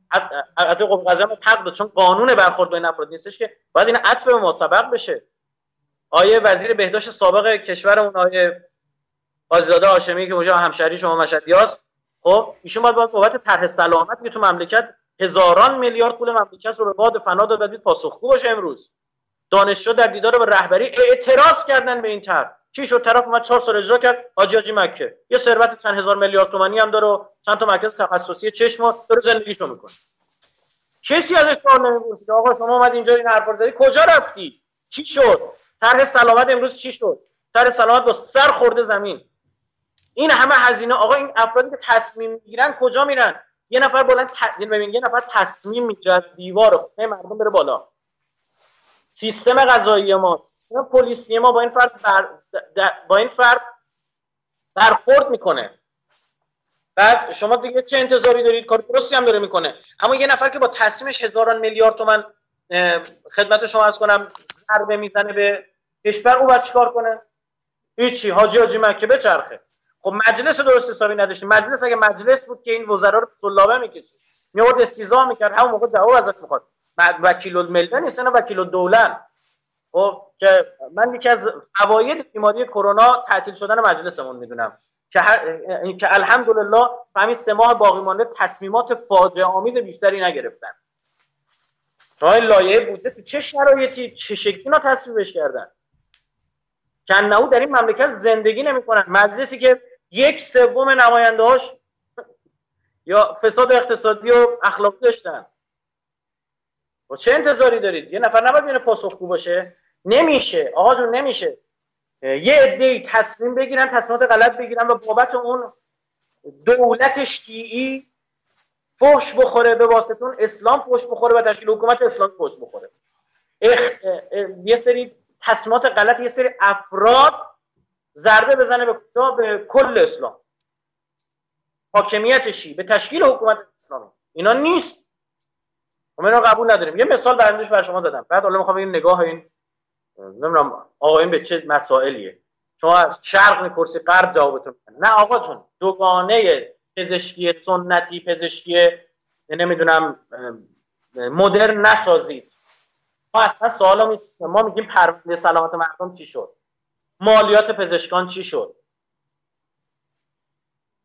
حتی قوه قضاییه ما حق داد. چون قانون برخورد با این افراد نیستش که باید این عطف به ما سبق بشه. آیه وزیر بهداشت سابق کشورمون آیه آزاده هاشمی که اونجا همشهری شما مشهدیاست خب ایشون باید بابت طرح سلامت که تو مملکت هزاران میلیارد پول مملکت رو به باد فنا داد و پاسخگو باشه امروز. دانشجو در دیدار به رهبری اعتراض کردن به این طرح. چی شد؟ طرف اومد چهار سال اجرا کرد. حاجی حاجی مکه. یه ثروت چند هزار میلیارد تومانی هم داره و چند تا مرکز تخصصی چشم داره زندگیشو می‌کنه. کسی ازش سوال نمی‌پرسید. آقا شما اومد اینجا این حرفا زدی؟ کجا رفتی؟ چی شد؟ طرح سلامت امروز چی شد؟ طرح سلامت با سر خورده زمین. این همه هزینه آقا این افرادی که تصمیم می‌گیرن کجا میرن؟ یه نفر بلند ت... یعنی ببین یه نفر تصمیم می‌گیره از دیوار خونه مردم بره بالا. سیستم قضایی ما سیستم پلیسی ما با این فرد بر... با این فرد برخورد می‌کنه. بعد شما دیگه چه انتظاری دارید؟ کار درستی هم داره می‌کنه. اما یه نفر که با تصمیمش هزاران میلیارد تومن خدمت شما از کنم ضربه می‌زنه به کشور او باید چیکار کنه؟ هیچی. حاجی حاجی مکه بچرخه. خب مجلس درست حسابی نداشتیم. مجلس اگه مجلس بود که این وزرا رو سلابه می‌کشید. میورد استیزا می‌کرد. همون موقع جواب ازش می‌خواد. وکیل الملت نیست نه وکیل الدوله خب که من یکی از فواید بیماری کرونا تعطیل شدن مجلسمون می‌دونم. که, که الحمدلله همین سه ماه باقی مانده تصمیمات فاجعه آمیز بیشتری نگرفتن. راه لایه بودجه تو چه شرایطی چه شکلی اینا تصویبش کردن؟ کنهو در این مملکت زندگی نمی‌کنن. مجلسی که یک سوم نمایندهاش یا فساد اقتصادی و اخلاقی داشتن. و چه انتظاری دارید؟ یه نفر نباید میره پاسخگو باشه. نمیشه. آقا جون نمیشه. یه عده تصمیم بگیرن تصمیمات غلط بگیرن و بابت اون دولت شیعی فحش بخوره به واسطون اسلام فحش بخوره و تشکیل حکومت اسلام فحش بخوره. اخ... یه سری تصمیمات غلط یه سری افراد ضربه بزنه به کجا؟ به کل اسلام. حاکمیت شی به تشکیل حکومت اسلامی. اینا نیست. ما اینو قبول نداریم. یه مثال برندش بر شما زدم. بعد حالا می‌خوام این نگاه این نمی‌دونم آقا به چه مسائلیه؟ شما از شرق می‌پرسی غرب جوابتون نه آقا جون دوگانه پزشکی سنتی پزشکی نمی‌دونم مدرن نسازید. ما اصلا سوالا نیست. ما میگیم پرونده سلامت مردم چی شد؟ مالیات پزشکان چی شد؟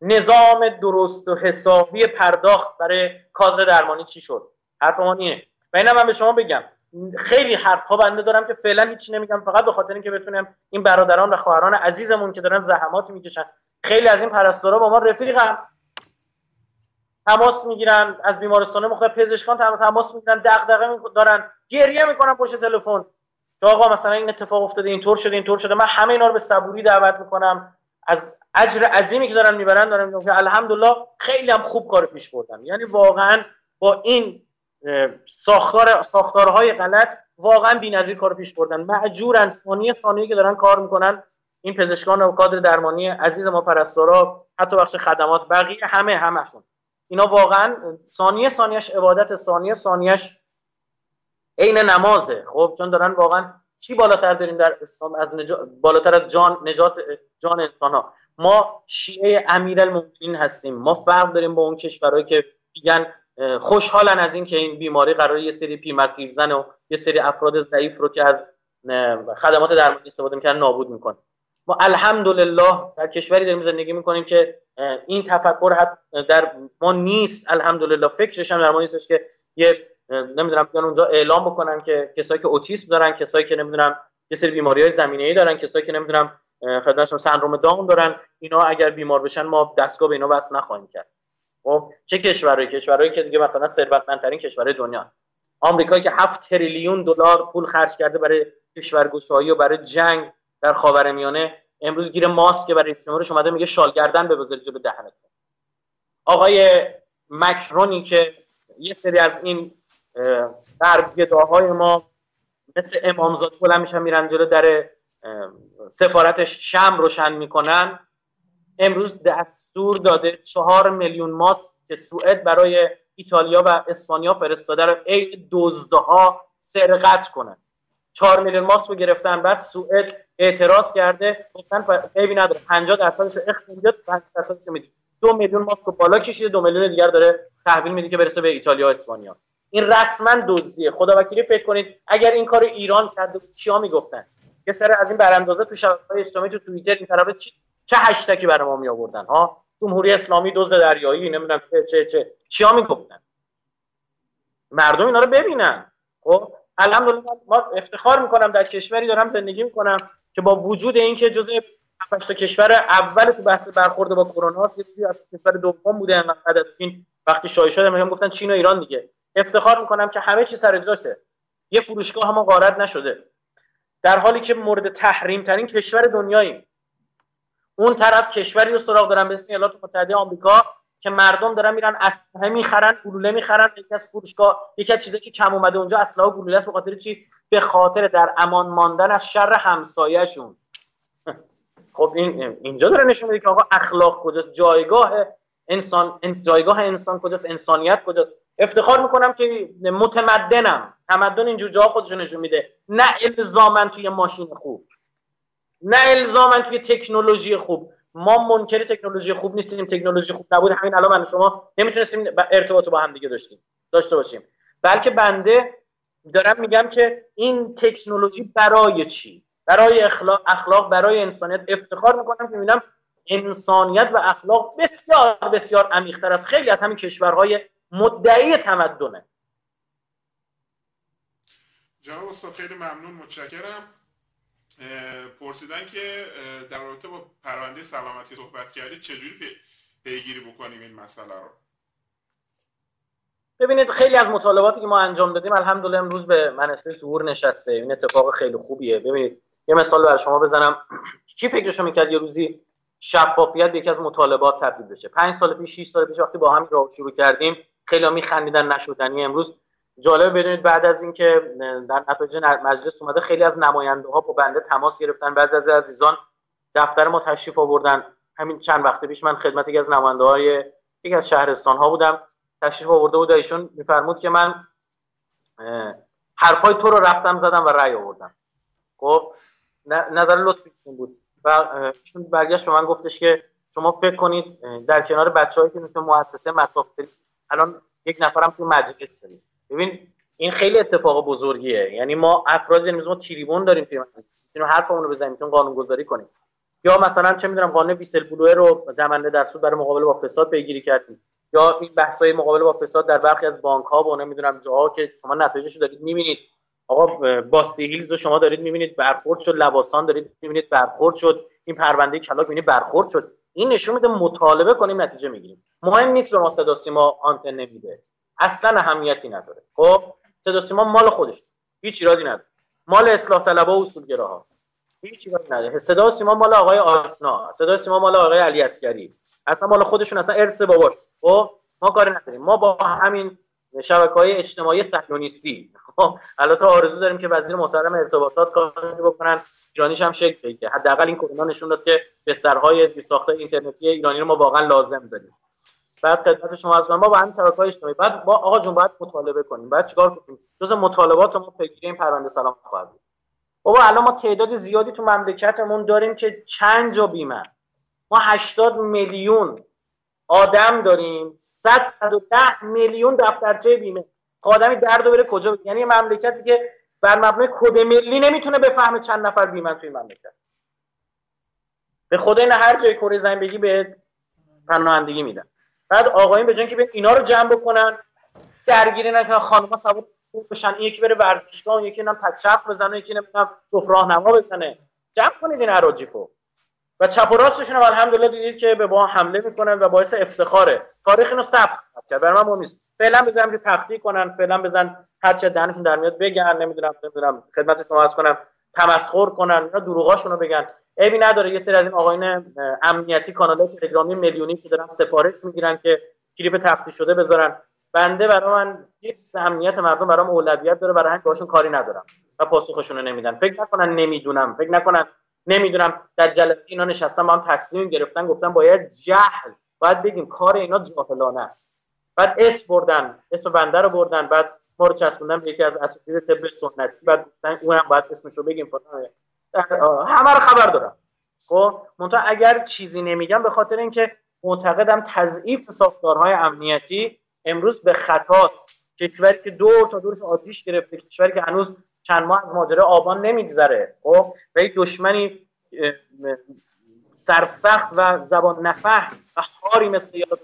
نظام درست و حسابی پرداخت برای کادر درمانی چی شد؟ حرفمان اینه. و اینا من به شما بگم. خیلی حرف ها بنده دارم که فعلا هیچ نمیگم فقط به خاطر اینکه بتونم این برادران و خواهران عزیزمون که دارن زحماتی می‌کشن خیلی از این پرستارا با ما رفیقم تماس می‌گیرن از بیمارستان مختلف پزشکان تماس می‌گیرن دغدغه دارن. گریه می‌کنن پشت تلفن. که آقا مثلا این اتفاق افتاده اینطور شده اینطور شده. من همه اینا رو به صبوری دعوت می‌کنم. از اجر عظیمی که دارن می‌برن دارن که الحمدلله خیلی هم خوب کار پیش بردن یعنی واقعا با این ساختار ساختارهای غلط واقعا بی‌نظیر کار پیش بردن. معجورن ثانیه ثانیه که دارن کار می‌کنن این پزشکان و کادر درمانی عزیز ما پرستارا حتی بخش خدمات بقیه همه همشون اینا واقعا ثانیه ثانیهش عبادت ثانیه ثانیهش عین نمازه. خب چون دارن واقعا چی بالاتر داریم در اسلام از بالاتر از جان نجات جان انسان ها ما شیعه امیرالمومنین هستیم. ما فرق داریم با اون کشورهایی که میگن خوشحالن از اینکه این بیماری قرار یه سری پیرزن و یه سری افراد ضعیف رو که از خدمات درمانی استفاده می‌کنن نابود می‌کنه ما الحمدلله در کشوری داریم زندگی می‌کنیم که این تفکر در ما نیست. الحمدلله فکرش هم در ما نیستش که یه نمی‌دونم بیان اونجا اعلام بکنن که کسایی که اوتیسم دارن کسایی که نمی‌دونم یه سری بیماری های زمینه ای دارن کسایی که نمی‌دونم خدمتشون سندروم داون دارن. اینا اگر بیمار بشن ما دستگاه به اینا وصل نخواهیم کرد. خب چه کشورهایی؟ کشورهایی که دیگه مثلا ثروتمندترین کشورهای دنیا. آمریکایی که 7 تریلیون دلار پول خرج کرده برای کشورگشایی و برای جنگ در خاورمیانه امروز گیر ماسک برای استعمارش اومده میگه شالگردن به بذاری جلو دهنت آقای مکرونی که یه سری از این غربگداهای ما مثل امامزاده بلند میشن میرن جلو در سفارتش شم روشن می‌کنن. امروز دستور داده چهار میلیون ماسک که سوئد برای ایتالیا و اسپانیا فرستاده رو ای دزدها سرقت کنن. چهار میلیون ماسک رو گرفتن بعد سوئد اعتراض کرده گفتن عیبی نداره 50 درصدش رو میده 50 درصدش میده دو میلیون ماسک رو بالا کشیده دو میلیون دیگر داره تحویل میده که برسه به ایتالیا و اسپانیا. این رسما دزدیه. خدا وکیلی فکر کنید اگر این کار ایران کرده بود چیا می‌گفتن؟ یه سر از این براندازه تو شبکه‌های اجتماعی تو توییتر این طرف چی چه هشتکی برای ما می آوردن ها؟ جمهوری اسلامی دزد دریایی نمی‌دونم چه چه چه چیا می‌گفتن. مردم اینا رو ببینن خب؟ الحمدلله ما افتخار می‌کنم در کشوری دارم زندگی می‌کنم که با وجود اینکه جزء تا کشور اول تو بحث برخورد با کرونا یه از کشور دوم بوده بعد از این وقتی شایع شده میگم گفتن چین و ایران دیگه. افتخار می‌کنم که همه چی سر جاشه یه فروشگاه هم غارت نشده. در حالی که مورد تحریم ترین کشور دنیاییم. اون طرف کشوری رو سراغ دارن به اسم ایالات متحده آمریکا که مردم دارن میرن اسلحه می‌خرن گلوله می‌خرن یکی از فروشگاه یکی از چیزایی که کم اومده اونجا اسلحه و گلوله است به خاطر چی؟ به خاطر در امان ماندن از شر همسایهشون. خب این اینجا داره نشون میده که آقا اخلاق کجاست جایگاه انسان جایگاه انسان کجاست انسانیت کجاست. افتخار می‌کنم که متمدنم. تمدن اینجور جا خودش نشون میده. نه الزامن توی ماشین خوب. نه الزامن توی تکنولوژی خوب. ما منکر تکنولوژی خوب نیستیم. تکنولوژی خوب نبود. همین الان من شما نمی‌تونستیم ارتباط با هم دیگه داشتیم. داشته باشیم. بلکه بنده دارم میگم که این تکنولوژی برای چی؟ برای اخلاق, اخلاق برای انسانیت افتخار می‌کنم که می‌بینم انسانیت و اخلاق بسیار بسیار عمیقتر از خیلی از همین کشورهای مدعی تمدنه. جناب استاد خیلی ممنون. متشکرم. پرسیدن که در رابطه با پرونده سلامتی صحبت کردید چجوری پیگیری بکنیم این مسئله رو؟ ببینید خیلی از مطالباتی که ما انجام دادیم الحمدلله امروز به منصه ظهور نشسته. این اتفاق خیلی خوبیه. ببینید یه مثال برای شما بزنم. کی فکرشو می‌کرد یه روزی شفافیت به یکی از مطالبات تبدیل بشه؟ پنج سال پیش 6 سال پیش وقتی با هم راه شروع کردیم خیلی میخندیدن نشدنی. امروز جالب بدونید بعد از اینکه در نتایج مجلس اومده خیلی از نماینده ها با بنده تماس گرفتن بعضی از عزیزان دفتر ما تشریف آوردن. همین چند وقت پیش من خدمت یکی از نماینده های یکی از شهرستان ها بودم. تشریف آورده بود ایشون میفرمود که من حرفای تو رو رفتم زدم و رأی آوردم. خب نظر لطفیشون بود. و ایشون برگشت به من گفتش که شما فکر کنید در کنار بچه‌هایی که مثل مؤسسه مساف الان یک نفرم تو مجلس داریم. ببین این خیلی اتفاق بزرگیه. یعنی ما افراد داریم ما تریبون داریم توی مجلس حرفمون رو بزنیم می‌تونیم قانون گذاری کنیم. یا مثلا چه می‌دونم قانون ویسل بلوه رو دمنده در سود برای مقابله با فساد پیگیری کردیم. یا این بحث‌های مقابله با فساد در برخی از بانک ها و نمی‌دونم جاها که شما نتایجش رو دارید می‌بینید. آقا باستی هیلز رو شما دارید می‌بینید برخورد شد لباسان دارید می‌بینید برخورد شد. این پرونده کلاک می‌بینید برخورد شد. این نشون میده مطالبه کنیم نتیجه می‌گیریم. مهم نیست به ما صدا سیما آنتن نمیده. اصلا اهمیتی نداره. خب صدا سیما مال خودش هیچ ایرادی نداره. مال اصلاح طلبها و اصولگراها. هیچ نداره. صدا سیما مال آقای آسنا. صدا سیما مال آقای علی اسکری اصلا مال خودشون اصلا ارث باباش. خب ما کاری نداریم. ما با همین شبکه های اجتماعی صهیونیستی. خب البته آرزو داریم که وزیر محترم ارتباطات کاری بکنن. ایرانیش هم شکل بگیره. حداقل این کرونا نشون داد که بسترهای ساخته اینترنتی ایرانی رو ما واقعا لازم داریم. بعد خدمت شما از ما با همین شبکه‌های اجتماعی. بعد با آقا جون باید مطالبه کنیم بعد چیکار کنیم؟ جز مطالبات ما پیگیری این پرونده سلامت خواهد بود. بابا الان ما تعداد زیادی تو مملکتمون داریم که چند جا بیمه. ما 80 میلیون آدم داریم. 100 110 میلیون دفترچه بیمه. آدمی درد بره کجا؟ یعنی مملکتی که بر مبنای کد ملی نمی‌تونه بفهمه چند نفر بیمه توی مملکت. به خدا این هر جای کره زمین بگی به پناهندگی میدن. بعد آقایون به که به اینا رو جمع بکنن درگیری نکنن خانم‌ها سوار بشن این یکی بره ورزشگاه یکی نم تچف بزنه یکی نمی‌دونم جفت راهنما بزنه. جمع کنید این اراجیفو. و چپ و راستشون هم الحمدلله دیدید که به با حمله می‌کنن و باعث افتخاره. تاریخ اینو ثبت کرد. برای من مهم نیست. فعلا بزنم که تخطی کنن فعلا بزن هر چه دهنشون در میاد بگن نمی‌دونم نمی‌دونم خدمت شما از کنم تمسخر کنن اینا دروغاشونو بگن. عیبی نداره. یه سری از این آقایون امنیتی کانال تلگرامی میلیونی که دارن سفارش می‌گیرن که کلیپ تفتیش شده بذارن. بنده برای من حفظ امنیت مردم برام اولویت داره. برای همین باشون کاری ندارم و پاسخشون رو نمیدن. فکر نکنن نمی‌دونم. فکر نکنن نمی‌دونم. در جلسه اینا نشستن با هم تصمیم گرفتن گفتن باید جهل. باید بگیم کار اینا جاهلانه است. بعد اسم بردن. اسم بنده رو بردن. بعد ما رو چسبوندن به یکی از اساتید طب سنتی. بعد گفتن اونم باید اسمش رو بگیم همه رو خبر دارم. خب منتها اگر چیزی نمیگم به خاطر اینکه معتقدم تضعیف ساختارهای امنیتی امروز به خطاست. کشوری که دور تا دورش آتیش گرفته کشوری که هنوز چند ماه از ماجرا آبان نمیگذره. خب و یک دشمنی سرسخت و زبان نفهم و حاری مثل یاد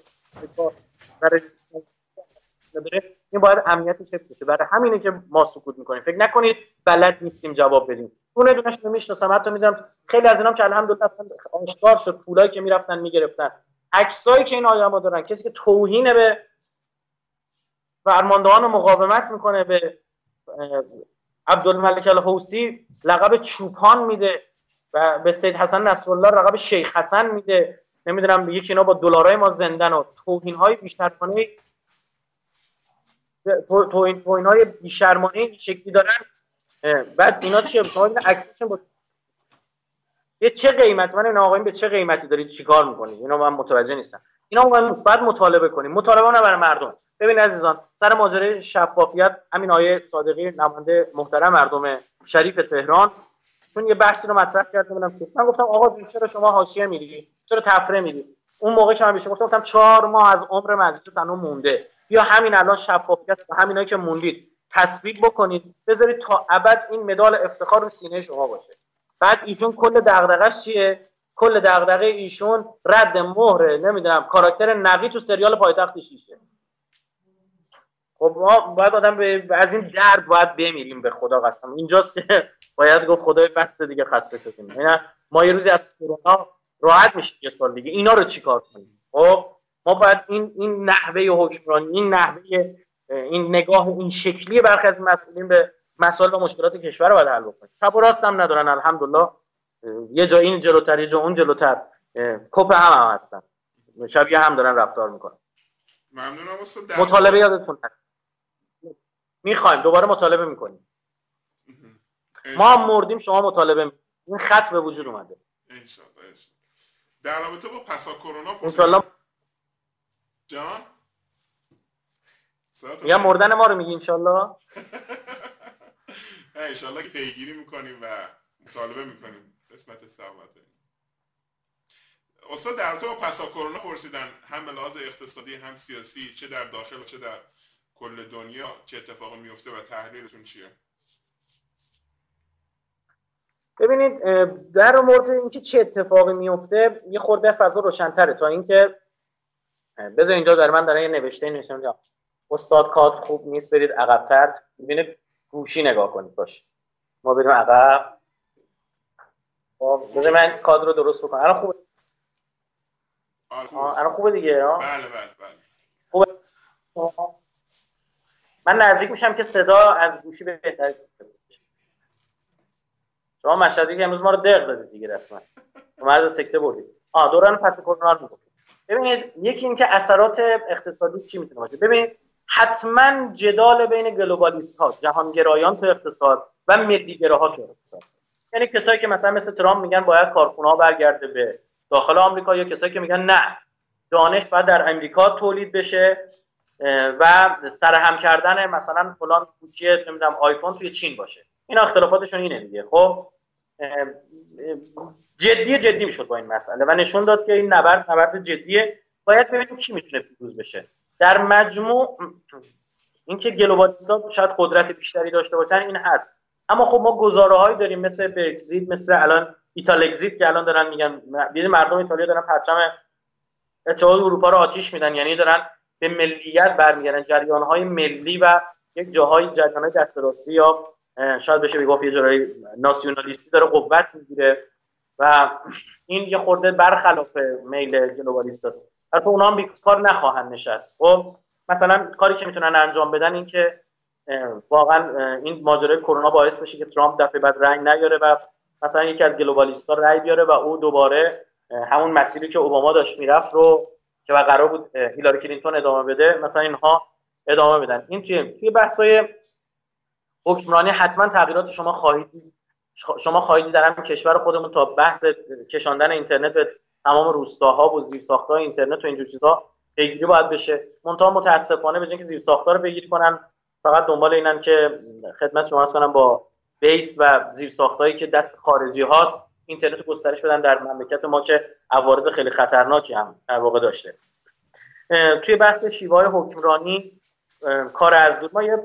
این باید امنیتش حفظ بشه برای همینه که ما سکوت می‌کنیم. فکر نکنید بلد نیستیم جواب بدیم. اون دونش رو می‌شناسم حتی می‌دونم خیلی از اینام که الحمدلله اصلا آشکار شد پولایی که می‌رفتن می‌گرفتن. عکسایی که این آدما دارن کسی که توهین به فرماندهان مقاومت می‌کنه به عبدالملک الحوسی لقب چوپان میده و به سید حسن نصرالله لقب شیخ حسن میده. نمی‌دونم یکی اینا با دلارای ما زندن و توهین های بیشترمانه توهین توهین های بیشرمانه این شکلی دارن. بعد اینا چیه؟ شما این عکسشون با یه چه قیمت؟ من این آقایون به چه قیمتی دارید چیکار می‌کنید؟ اینا من متوجه نیستم اینا بعد مطالبه کنیم. مطالبه نه برای مردم. ببین عزیزان سر ماجرای شفافیت همین آیه صادقی نماینده محترم مردم شریف تهران چون یه بحثی رو مطرح کرده بودم من گفتم آقا چرا شما حاشیه میری چرا تفره میری اون موقع که من بهش گفتم گفتم چهار ماه از عمر مجلس هنوز مونده. یا همین الان شفافیت و همینایی که موندید. تصویب بکنید بذارید تا ابد این مدال افتخار رو سینه شما باشه. بعد ایشون کل دغدغش چیه؟ کل دغدغه ایشون رد مهره نمی‌دونم کاراکتر نقی تو سریال پایتخت شیشه خب ما باید آدم به از این درد باید بمیریم به خدا قسم. اینجاست که باید گفت خدای بس دیگه خسته شدیم. اینا ما یه روزی از کرونا راحت میشیم یه سال دیگه. اینا رو چیکار کنیم؟ خب؟ ما باید این این نحوه حکمرانی این نحوه این نگاه این شکلی برخی از مسئولین به مسائل و مشکلات کشور رو باید حل بکنیم. چپ و راست هم ندارن الحمدلله. یه جا این جلوتر یه جا اون جلوتر. کپ هم هم هستن. شبیه هم دارن رفتار می‌کنن. ممنونم استاد. مطالبه یادتون می‌خوایم. دوباره مطالبه می‌کنیم. ما هم مردیم شما مطالبه می‌کنیم این خط به وجود اومده. در رابطه با پسا کرونا انشالله جان؟ یا مردن ما رو میگی انشالله؟ انشالله که پیگیری می‌کنیم و مطالبه می‌کنیم. قسمت سلامت استاد در تو پسا کرونا پرسیدن هم لحاظ اقتصادی هم سیاسی چه در داخل و چه در کل دنیا چه اتفاقی میفته و تحلیلتون چیه؟ ببینید در مورد اینکه چه اتفاقی میفته یه خورده فضا روشنتره. تا اینکه بذار اینجا در من دارم یه نوشته نوشتم استاد کاد خوب نیست برید عقبتر. ببینید گوشی نگاه کنید باش ما بریم عقب. خب، بذار من کاد رو درست بکنم. الان خوبه؟ الان خوبه دیگه؟ بله بله بله. خوبه؟ من نزدیک میشم که صدا از گوشی بهتر شما مشهدی که امروز ما رو دق دادید دیگه رسما. مرز سکته بردید. آ دوران پس کرونا رو ببینید یکی اینکه اثرات اقتصادی چی می‌تونه باشه؟ ببینید حتما جدال بین گلوبالیست ها جهانگرایان تو اقتصاد و ملیگراها تو اقتصاد. یعنی کسایی که مثلا مثل ترامپ میگن باید کارخونه ها برگرده به داخل آمریکا یا کسایی که میگن نه. دانش باید در امریکا تولید بشه و سرهم کردن مثلا فلان گوشی نمی‌دونم آیفون توی چین باشه. این اختلافاتشون اینه دیگه خب؟ جدی جدی می‌شد با این مسئله و نشون داد که این نبرد نبرد جدیه. باید ببینیم کی می‌تونه پیروز بشه. در مجموع اینکه گلوبالیستا شاید قدرت بیشتری داشته باشن این هست. اما خب ما گزاره هایی داریم مثل برگزیت مثل الان ایتالگزیت که الان دارن میگن مردم ایتالیا دارن پرچم اتحاد اروپا رو آتیش میدن. یعنی دارن به ملیت برمیگردن. جریان های ملی و یک جاهای جریان های دست راستی یا شاید بشه بگفت یه جورایی ناسیونالیستی داره قوت می‌گیره. و این یه خورده برخلاف میل گلوبالیست است. البته اونا هم بیکار نخواهند نشست. خب مثلا کاری که می‌تونن انجام بدن این که واقعا این ماجرای کرونا باعث بشه که ترامپ دفعه بعد رنگ نیاره و مثلا یکی از گلوبالیست‌ها رأی بیاره و او دوباره همون مسیری که اوباما داشت می‌رفت رو که و قرار بود هیلاری کلینتون ادامه بده مثلا اینها ادامه بدن. این توی توی بحث‌های حکمرانی حتما تغییرات شما خواهید شما خواهید در همین کشور خودمون تا بحث کشاندن اینترنت به تمام روستاها و زیرساخت‌های اینترنت و اینجور چیزا پیگیری باید بشه. منتها متاسفانه به اینکه زیرساخت‌ها رو بگیری کنن فقط دنبال اینن که خدمت شما کنم با بیس و زیرساختهایی که دست خارجی هاست اینترنت رو گسترش بدن در مملکت ما که عوارض خیلی خطرناکی هم در واقع داشته. توی بحث شیوه حکمرانی کار از دور. ما یه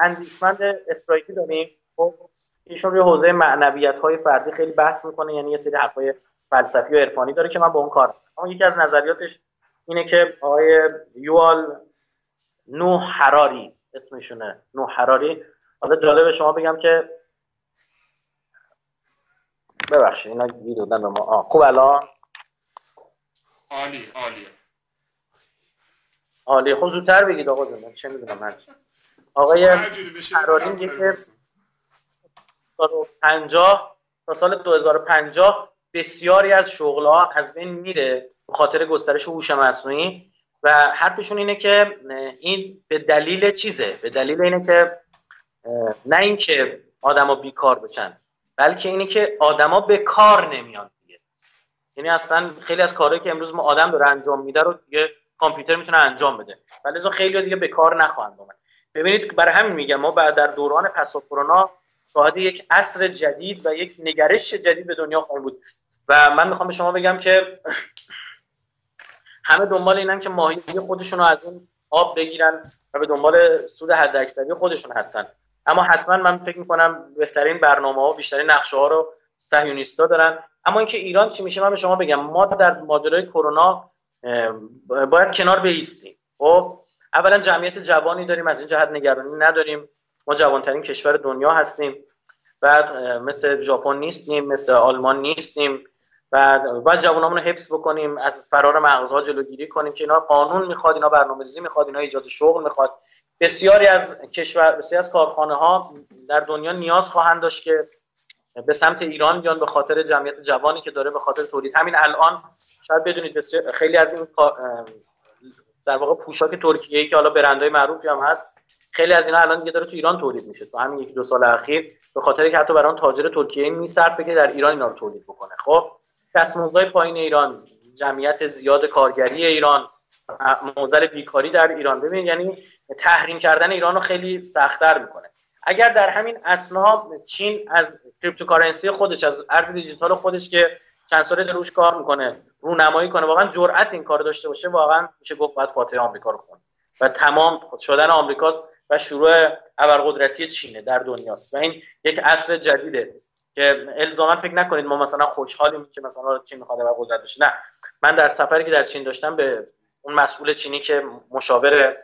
اندیشمند اسرائیلی داریم. خب ایشون روی حوزه معنویت های فردی خیلی بحث می‌کنه یعنی یه سری حرفای فلسفی و عرفانی داره که من با اون کار اما یکی از نظریاتش اینه که آقای یوال نو حراری اسمشونه. نو حراری حالا جالب شما بگم که ببخشید اینا گیر دادن به ما. خوب الان؟ عالی عالی. عالی. خب زودتر بگید آقا جون چه می‌دونم من آقای حراری میگه که 50 تا سال 2050 بسیاری از شغلها از بین میره به خاطر گسترش هوش مصنوعی و حرفشون اینه که این به دلیل چیزه؟ به دلیل اینه که نه اینکه آدما بیکار بشن بلکه اینه که آدما به کار نمیان دیگه. یعنی اصلا خیلی از کارهایی که امروز ما آدم داره انجام میده رو دیگه کامپیوتر می‌تونه انجام بده. ولی خیلی دیگه به کار نخواهند اومد ببینید برای همین میگم ما بعد در دوران پس کرونا شاهد یک عصر جدید و یک نگرش جدید به دنیا خواهیم بود. و من می‌خوام به شما بگم که همه دنبال اینن که ماهی خودشون رو از این آب بگیرن و به دنبال سود حداکثری خودشون هستن. اما حتما من فکر می‌کنم بهترین برنامه ها و بیشترین نقشه ها رو صهیونیستا دارن. اما اینکه ایران چی میشه من به شما بگم. ما در ماجرای کرونا باید کنار بیستیم. خب؟ اولا جمعیت جوانی داریم از این جهت نگرانی نداریم. ما جوانترین کشور دنیا هستیم. بعد مثل ژاپن نیستیم مثل آلمان نیستیم. بعد باید جوانامون رو حفظ بکنیم از فرار مغزها جلوگیری کنیم که اینا قانون می‌خواد اینا برنامه‌ریزی می‌خواد اینا ایجاد شغل می‌خواد. بسیاری از کشور بسیاری از کارخانه ها در دنیا نیاز خواهند داشت که به سمت ایران بیان به خاطر جمعیت جوانی که داره به خاطر تولید. همین الان شاید بدونید خیلی از این در واقع پوشاک ترکیه ای که حالا برندهای معروفی هم هست خیلی از اینا الان دیگه داره تو ایران تولید میشه. تو همین یک دو سال اخیر به خاطر که حتی برای اون تاجر ترکیه میصرفه که در ایران اینا رو تولید بکنه. خب دستمزدهای پایین ایران جمعیت زیاد کارگری ایران معضل بیکاری در ایران. ببین یعنی تحریم کردن ایران رو خیلی سختتر می‌کنه. اگر در همین اثنا چین از cryptocurrency خودش از ارز دیجیتال خودش که چند ساله روش کار می‌کنه رونمایی کنه واقعا جرأت این کار داشته باشه واقعا میشه گفت باید فاتحه آمریکا رو خوند. و تمام شدن آمریکاست و شروع ابرقدرتی چینه در دنیاست. و این یک عصر جدیده که الزاما فکر نکنید ما مثلا خوشحالیم که مثلا چین می‌خواد ابرقدرت بشه. نه. من در سفری که در چین داشتم به اون مسئول چینی که مشاور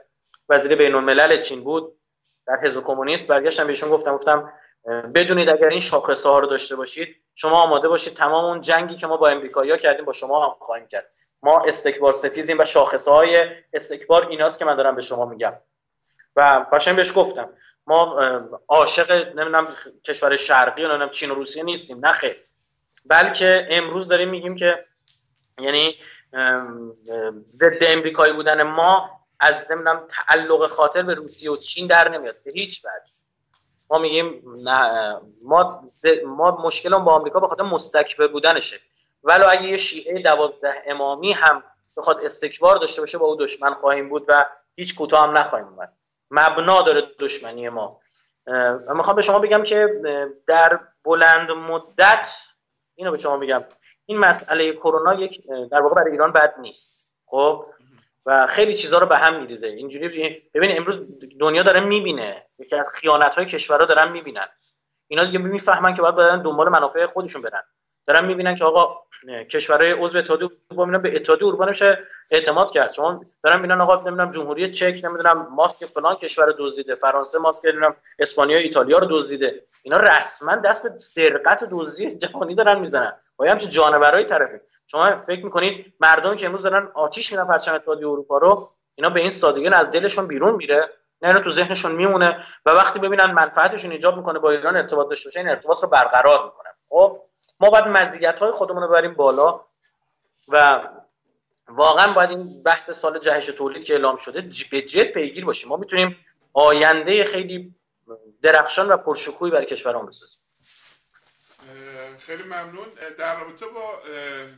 وزیر بین الملل چین بود در حزب کمونیست برگشتم بهشون گفتم گفتم بدونید اگر این شاخصه ها رو داشته باشید شما آماده باشید تمام اون جنگی که ما با امریکایی‌ها کردیم با شما هم خواهیم کرد. ما استکبار ستیزیم و شاخصه های استکبار ایناست که من دارم به شما میگم. و قشنگ بهش گفتم. ما عاشق نمی‌دونم کشور شرقی نمی‌دونم چین و روسیه نیستیم. نه خیر. بلکه امروز داریم میگیم که یعنی ضد امریکایی بودن ما از نمی‌دونم تعلق خاطر به روسیه و چین در نمیاد. به هیچ وجه. ما میگیم نه ما ما مشکلمون با آمریکا به خاطر مستکبر بودنشه. ولو اگه یه شیعه دوازده امامی هم بخواد استکبار داشته باشه با او دشمن خواهیم بود و هیچ کوتاه هم نخواهیم اومد. مبنا داره دشمنی ما. می‌خوام به شما بگم که در بلند مدت اینو به شما بگم این مسئله کرونا یک در واقع برای ایران بد نیست. خب؟ و خیلی چیزها رو به هم میریزه. اینجوری ببین امروز دنیا داره می‌بینه. یکی از خیانت های کشورها دارن می‌بینن. اینا دیگه می‌فهمن که باید دنبال منافع خودشون برن. دارن می‌بینن که آقا کشورهای عضو اتحادیه اروپا به اتحادیه اروپا نمیشه اعتماد کرد. چون دارن می‌بینن آقا نمی‌دونم جمهوری چک نمی‌دونم ماسک فلان کشور دزدیده فرانسه ماسک نمی‌دونم اسپانیا ایتالیا رو دزدیده. اینا رسما دست به سرقت دزدی جهانی دارن می‌زنن. با همچین جانورای طرفی. شما فکر می‌کنید مردمی که امروز دارن آتیش میدن پرچم اتحادیه اروپا رو اینا به این سادگی از دلشون بیرون میره. نه اینا تو ذهنشون میمونه. و وقتی ببینن منفعتشون ایجاب می‌کنه با ایران ارتباط داشته باشه این ارتباط رو برقرار می‌کنن خب؟ ما باید مزیت های خودمون رو ببریم بالا و واقعا باید این بحث سال جهش تولید که اعلام شده به جد پیگیر باشیم. ما می‌تونیم آینده خیلی درخشان و پرشکوهی برای کشورمون بسازیم. خیلی ممنون. در رابطه با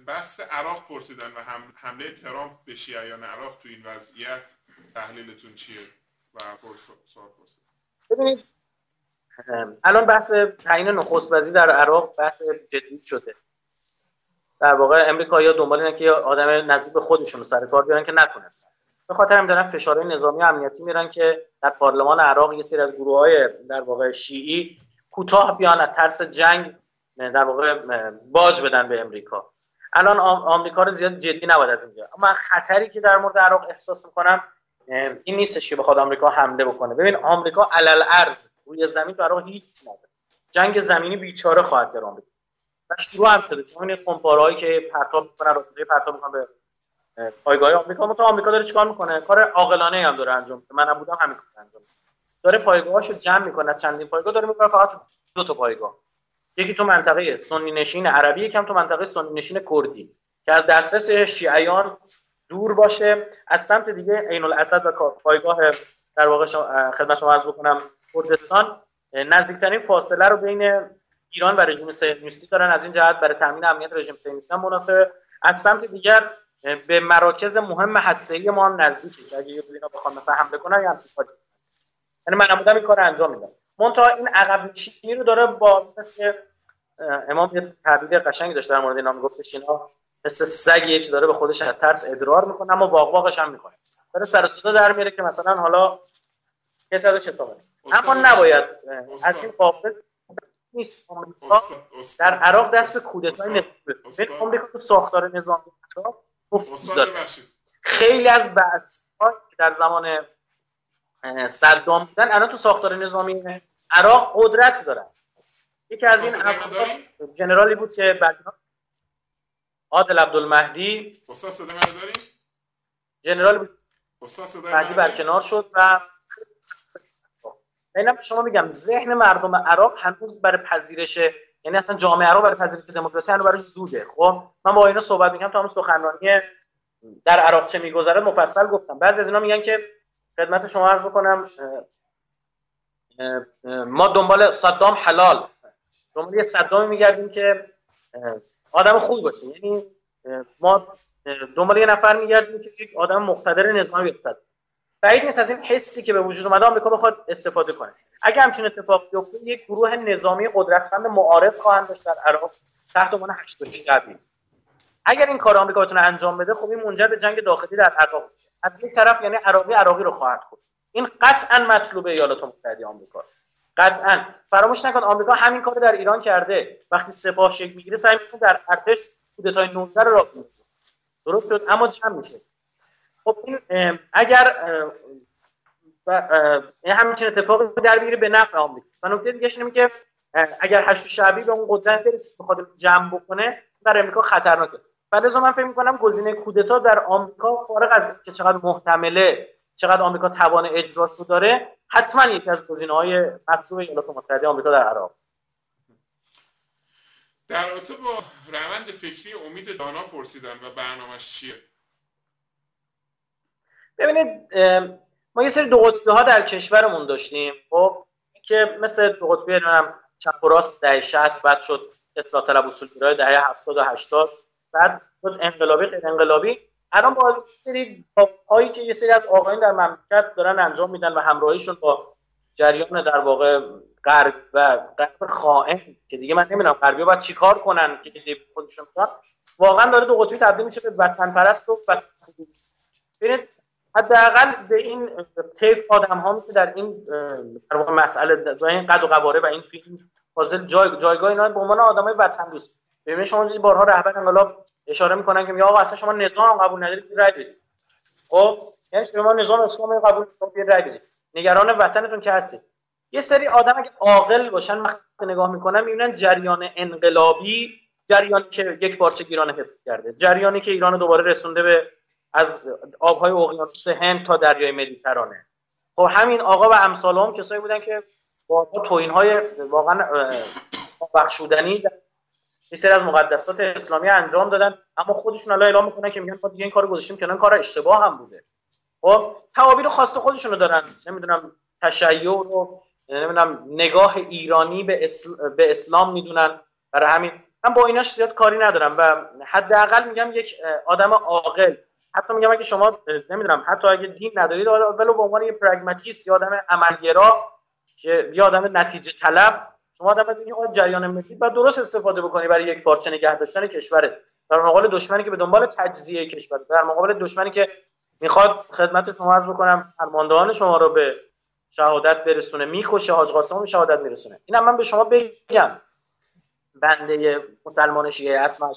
بحث عراق پرسیدن و حمله ترامپ به شیعیان عراق تو این وضعیت تحلیلتون چیه؟ و سوال پرسید ببینید الان بحث تعیین نخست وزیر در عراق بحث جدید شده. در واقع امریکایی‌ها دنبال اینه که آدم نزدیک به خودشون رو سر کار بیارن که نتونستن. به خاطر هم دارن فشارهای نظامی و امنیتی میرن که در پارلمان عراق یه سری از گروه های در واقع شیعی کوتاه بیان از ترس جنگ در واقع باج بدن به امریکا. الان آمریکا رو زیاد جدی نباید از این اما خطری که در مورد عراق احساس می‌کنم این نیستش که بخواد آمریکا حمله بکنه. ببین آمریکا علل ارز روی زمین برای هیچ نداره. جنگ زمینی بیچاره خواهد کرد آمریکا و شروع هم شده. چون این خمپارهایی که پرتاب می‌کنن رو پرتاب می‌کنن به پایگاه آمریکا. تو آمریکا داره چیکار می‌کنه؟ کار عاقلانه هم داره انجام میده. منم بودم همین کار انجام داره پایگاهاشو جمع می‌کنه. چندین پایگاه داره می‌کنه فقط دو تا پایگاه. یکی تو منطقه سنی نشین عربی یکم تو منطقه سنی نشین کردی. که از دسترس شیعیان دور باشه. از سمت دیگه عین الاسد و پایگاه در واقع خدمت شما عرض بکنم کردستان نزدیکترین فاصله رو بین ایران و رژیم صهیونیستی دارن. از این جهت برای تامین امنیت رژیم صهیونیستی مناسب از سمت دیگر به مراکز مهم هسته‌ای ما هم نزدیکه که اگه اینا بخوان مثلا حمله کنن یا همچین کاری یعنی من بودم این کار انجام میدم. منتها این عقب نشینی رو داره با مثل امام یه تعبیر قشنگی داشت در مورد اینا. میگفتش اینا مثل سگی که داره به خودش از ترس ادرار می‌کنه اما واق واقش هم می‌کنه. داره سر صدا در میاره که مثلا حالا کسی ازش حساب اما نباید از این قابل نیست. آمریکا در عراق دست به کودتای نظامی آمریکا تو ساختار نظامی داره خیلی از بحث در زمان صدام بودن الان تو ساختار نظامی عراق قدرت دارن. یکی از این جنرالی بود که بعد عادل عبدالمهدی. جنرال بود. بعدی برکنار شد و اینم شما میگم ذهن مردم عراق هنوز برای پذیرش یعنی اصلا جامعه عراق برای پذیرش دموکراسی هنوز براش زوده. خب؟ من با اینا صحبت می‌کنم تا هم سخنرانی در عراق چه میگذره مفصل گفتم. بعضی از اینا میگن که خدمت شما عرض بکنم ما دنبال صدام حلال. دنبال یه صدام میگردیم که آدم خوب باشه. یعنی ما دنبال یه نفر میگردیم که یک آدم مقتدر نظامی بیاد بعید نیست از این حسی که به وجود اومده آمریکا بخواد استفاده کنه. اگه همچین اتفاق بیفته یک گروه نظامی قدرتمند معارض خواهند داشت در عراق تحت عنوان هشت شبی اگر این کار آمریکا بتونه انجام بده خب این منجر به جنگ داخلی در عراق از یک طرف یعنی عراقی عراقی رو خواهد کرد این قطعا مطلوب ایالات متحده آمریکاست. قطعا. فراموش نکن آمریکا همین کار در ایران کرده. وقتی سپاه شکل می‌گیره سعی می‌کنه در ارتش کودتای 19 رو راه درست شد اما جمع میشه. خب این اگر همچین اتفاقی در بگیره به نفع آمریکا و نکته دیگه اینه که اگر هشت شعبی به اون قدرت برسه بخواد جمع بکنه برای امریکا خطرناکه. بعد من فکر می‌کنم گزینه کودتا در آمریکا فارغ از که چقدر محتمله چقدر آمریکا توان اجراش رو داره حتما یکی از های مطلوب ایالات متحده آمریکا در عراق در رابطه با روند فکری امید دانا پرسیدن و برنامهش چیه؟ ببینید ما یه سری دو قطبی ها در کشورمون داشتیم. خب که مثل دو قطبی نمی‌دونم چپ و راست دهه 60 بعد شد اصلاح طلب اصولگرای دهه 70 و 80 بعد شد انقلابی غیر انقلابی. الان با سری هایی که یه سری از آقایان در مملکت دارن انجام میدن و همراهیشون با جریان در واقع غرب و غرب خائن که دیگه من نمی‌دونم غربی باید چیکار کنن که خودشون واقعا داره دو قطبی تبدیل میشه به وطن پرست و وطن ببینید حداقل به این طیف آدم ها مثل در این در مسئله در این قد و قواره و این فیلم فاضل جای جایگاه اینا به عنوان آدمای وطن دوست. ببینید شما دیدید بارها رهبر انقلاب اشاره می‌کنن که میگه آقا اصلا شما نظام قبول ندارید رای بدید. خب؟ یعنی شما نظام اسلام قبول ندارید رای بدید. نگران وطنتون که هستید. یه سری آدم اگه عاقل باشن وقتی نگاه می‌کنن می‌بینن جریان انقلابی جریانی که یک پارچه ایران حفظ کرده جریانی که ایران دوباره رسونده به از آبهای اقیانوس هند تا دریای مدیترانه. خب همین آقا و امثال هم کسایی بودن که با توین های واقعا بخشودنی یه سری از مقدسات اسلامی انجام دادن. اما خودشون الان اعلام می‌کنن که میگن ما دیگه این کارو گذاشتیم که کار اشتباه هم بوده. خب تعابیر خاص خودشونو دارن. نمی‌دونم تشیع رو نمی‌دونم نگاه ایرانی به, به اسلام می‌دونن. برای همین من با ایناش زیاد کاری ندارم و حداقل میگم یک آدم عاقل. حتی میگم اگه شما نمی‌دونم حتی اگه دین ندارید ولو به عنوان یه پرگماتیست یا آدم عملگرا که یا آدم نتیجه طلب شما آدم این جریان ملی باید درست استفاده بکنی برای یک پارچه نگه داشتن کشورت در مقابل دشمنی که به دنبال تجزیه کشور در مقابل دشمنی که می‌خواد خدمت شما عرض بکنم فرماندهان شما رو به شهادت برسونه می‌کشه حاج قاسم شهادت میرسونه. اینم من به شما بگم. بنده مسلمان شیعه اسم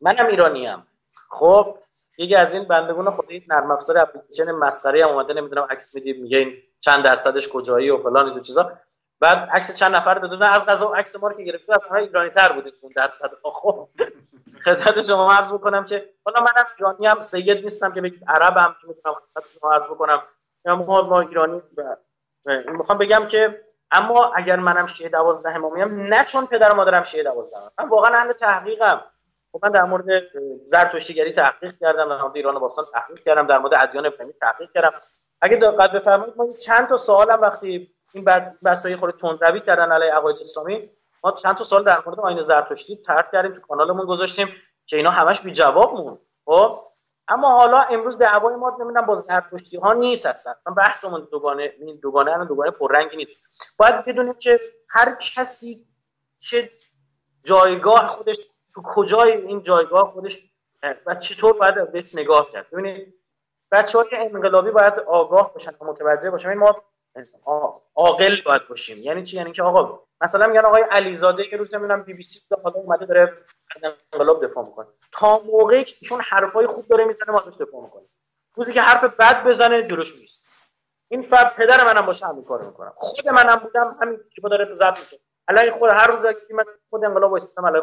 منم ایرانیم. خب یکی از این بندگان خود این نرم افزار اپلیکیشن مسخره هم اومده نمی‌دونم عکس میدی میگه این چند درصدش کجایی و فلان اینجور چیزا. بعد عکس چند نفر دادن از غذا عکس ما رو که گرفته از همه ایرانی تر بودیم اون درصد خب خدمت شما عرض بکنم که حالا منم ایرانی هم سید نیستم که بگید عربم که می‌تونم خدمت شما عرض بکنم. یا ما ایرانی می‌خوام بگم که اما اگر منم شیعه 12 امامیم نه چون پدر مادرم شیعه 12 من واقعا اهل تحقیقم. خب من در مورد زرتشتیگری تحقیق کردم در مورد ایران باستان تحقیق کردم در مورد ادیان ابراهیمی تحقیق کردم. اگه دقت بفرمایید ما چند تا سوالم وقتی این بچه‌های خود تندروی کردن علی عقاید اسلامی ما چند تا سال در مورد آیین زرتشتی طرح کردیم تو کانالمون گذاشتیم که اینا همش بی جواب مون خب؟ اما حالا امروز دعوای ما نمی‌دونم با زرتشتی ها نیست هستن مثلا بحثمون دوگانه این دوگانه هم دوگانه پررنگی نیست. باید بدونیم که هر کسی چه جایگاه خودش تو کجای این جایگاه خودش و چطور باید بهش نگاه کرد. ببینید بچه های انقلابی باید آگاه باشن و متوجه باشن. ما عاقل باید باشیم. یعنی چی؟ یعنی که آقا مثلا میگن آقای علیزاده یه روز نمی‌دونم بی بی سی حالا اومده داره از انقلاب دفاع می‌کنه. تا موقعی که ایشون حرفای خوب داره می‌زنه ما دفاع می‌کنه روزی که حرف بد بزنه جلوش نیست. این فرد پدر منم باشه همین کارو می‌کنم. خود منم بودم همین که داره زد میشه. الان خود هر روز که من خود انقلاب واسطم الان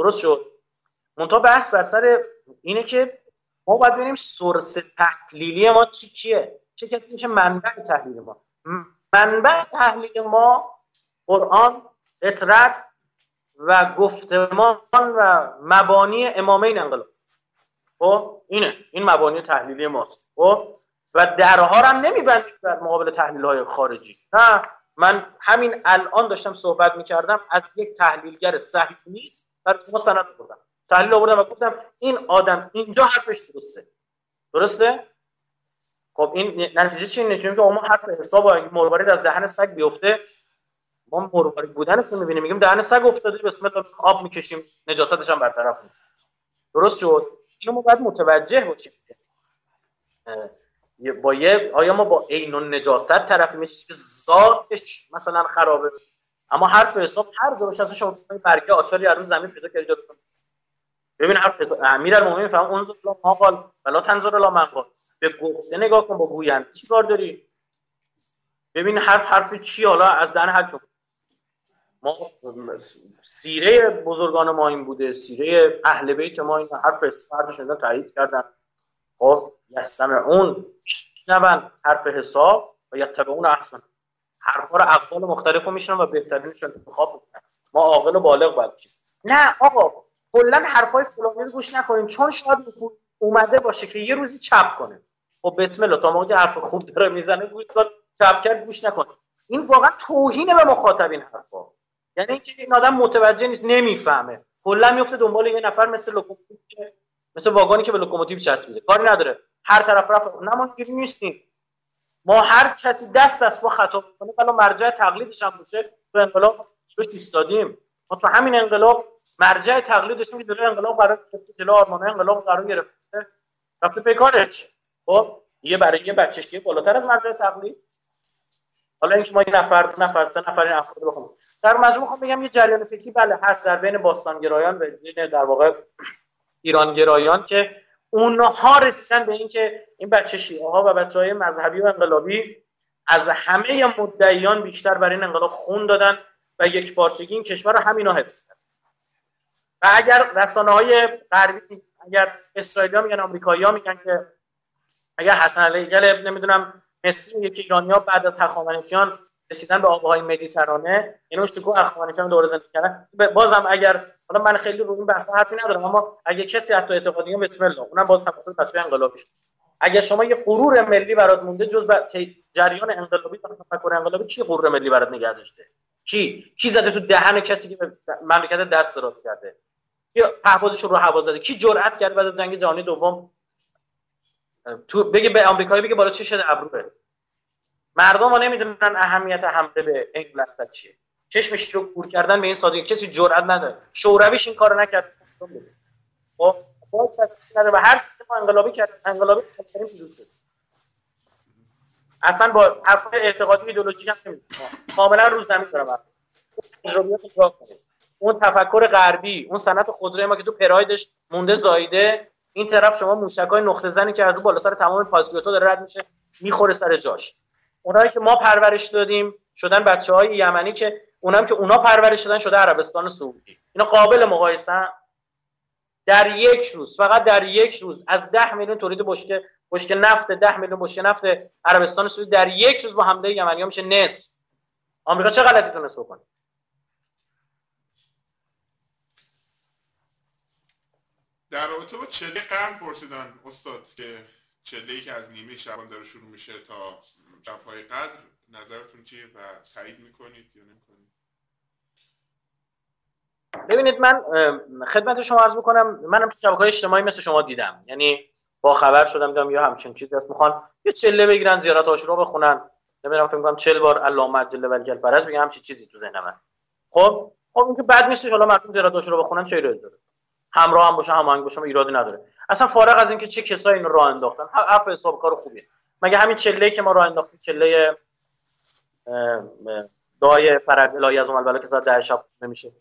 درست شد. منتها بحث بر سر اینه که ما باید ببینیم سورس تحلیلی ما چی کیه؟ چه کسی میشه منبع تحلیل ما؟ منبع تحلیل ما قرآن اطرت و گفتمان و مبانی امامین انقلاب. خب اینه. این مبانی تحلیلی ماست. خب و درها هم نمیبندیم در مقابل تحلیل های خارجی. نه من همین الان داشتم صحبت می‌کردم از یک تحلیلگر صحیح نیست برای شما سند بردم تحلیل آوردم و گفتم این آدم اینجا حرفش درسته. درسته؟ خب این نتیجه چی؟ اینه چون که ما حرف حساب اگه مروارید از دهن سگ بیفته. ما مروارید بودنش می‌بینیم میگیم دهن سگ افتاده بسم الله آب می‌کشیم نجاستش هم برطرف میشه درست شد؟ اینو ما باید متوجه باشیم. با یه آیا ما با عین نجاست طرفی میشه که ذاتش مثلا خرابه. اما حرف حساب هر جا باشه شما برگه آچاری از زمین پیدا کردید ببین حرف حساب امیرالمومنین فهم انظر لا ما قال ولا تنظر لا من قال به گفته نگاه کن با گویند چی کار داری. ببین حرف حرف چی حالا از دهن هر ما سیره بزرگان ما این بوده سیره اهل بیت ما این حرف فردش تایید کردن. خب یستن اون نبن حرف حساب؟ و یتبع اون احسن. حرفا رو اقوال مختلف رو میشنن و بهترینشون انتخاب می‌کنن ما عاقل و بالغ باید نه آقا کلا حرفای فلانی رو گوش نکنیم چون شاید اومده باشه که یه روزی چپ کنه. خب بسم الله تا موقعی حرف خوب داره می‌زنه گوش کن چپ کرد گوش نکن. این واقعا توهینه به مخاطبین حرفا. یعنی اینکه این آدم متوجه نیست نمی‌فهمه. کلا میفته دنبال یه نفر مثل لوکوموتیو مثل واگانی که به لوکوموتیو چسبیده. کاری نداره. هر طرف رفت نه ما نیستیم. ما هر کسی دست از پا خطا کنه حالا مرجع تقلیدش هم باشه تو انقلاب روش ایستادیم. ما تو همین انقلاب مرجع تقلیدش می جلوی انقلاب گرفته جلو آرمان انقلاب قرار گرفته. رفته پیکارش خب یه برای یه بچه‌شی بالاتر از مرجع تقلید. حالا اینکه ما یه نفر دو نفر سه نفر این افراد بخوام. در مجموع می‌خوام بگم یه جریان فکری بله هست در بین باستانگرایان و بین در واقع ایرانگرایان که اونها رسیدن به اینکه این بچه شیعه ها و بچه های مذهبی و انقلابی از همه مدعیان بیشتر برای این انقلاب خون دادن و یک پارچگی این کشور رو همینا حفظ کرد و اگر رسانه های غربی اگر اسرائیلی میگن آمریکایی ها میگن که اگر حسن علی گل نمی‌دونم مثل یکی ایرانی ها بعد از هخامنشیان رسیدن به آبهای مدیترانه اینو سکو هخامنشیان دوره زندگی کردن. بازم اگر حالا من خیلی رو این بحث حرفی ندارم اما اگه کسی حتی اعتقادی بسم الله اونم باز تفاصیل بچه انقلابی شد اگر شما یه غرور ملی برات مونده جز جریان انقلابی و تفکر انقلابی چی غرور ملی برات نگه داشته؟ کی؟ کی زده تو دهن کسی که مملکت دست دراز کرده؟ کی پهپادش رو هوا زده؟ کی جرأت کرد بعد از جنگ جهانی دوم؟ تو بگه به آمریکایی بگه بالا چه شده؟ ابروه. مردم ها نمی‌دونن اهمیت حمله به انگلستان چیه. چشمش رو کور کردن به این سادگی کسی جرئت نداره. شورویش این کارو نکرد. خب؟ با کسی نداره و هر چیزی ما انقلابی کرد انقلابی کردیم پیروز شد. اصلا با حرف اعتقادی ایدئولوژیک هم نمی‌دونم. کاملا رو زمین دارم تجربیات اون تفکر غربی اون صنعت خودروی ما که تو پرایدش مونده زایده. این طرف شما موشکای نقطه زنی که از بالا سر تمام پاسپورت‌ها داره رد میشه می‌خوره سر جاش. اونایی که ما پرورش دادیم شدن بچه های یمنی که اونم که اونا پرورش دادن شده عربستان سعودی. اینا قابل مقایسه در یک روز فقط در یک روز از ده میلیون تولید بشکه بشکه نفت ده میلیون بشکه نفت عربستان سعودی در یک روز با حمله یمنی ها میشه نصف. آمریکا چه غلطی تونست بکنه؟ در رابطه با چله قرن پرسیدن استاد که چله که از نیمه شبان داره شروع میشه تا شبهای قدر نظرتون چیه و تایید می‌کنید یا نمی‌کنید؟ ببینید من خدمت شما عرض بکنم منم تو شبکه اجتماعی مثل شما دیدم. یعنی با خبر شدم دیدم یا همچین چیزی هست. می‌خوان یه چله بگیرن زیارت عاشورا بخونن. نمی‌دونم فکر کنم 40 بار اللهم عجل ولکل فرج بگم همچین چیزی تو ذهن من. خب خب این که بد نیستش حالا مردم زیارت عاشورا بخونن چه ایرادی داره؟ همراه هم باشه هماهنگ باشه ایرادی نداره. اصلا فارغ از اینکه چه کسایی اینو راه انداختن حرف حساب کار خوبیه. مگه همین چله که ما راه انداختیم چله دعای فرج الهی از اون که ساعت 10 شب نمیشه؟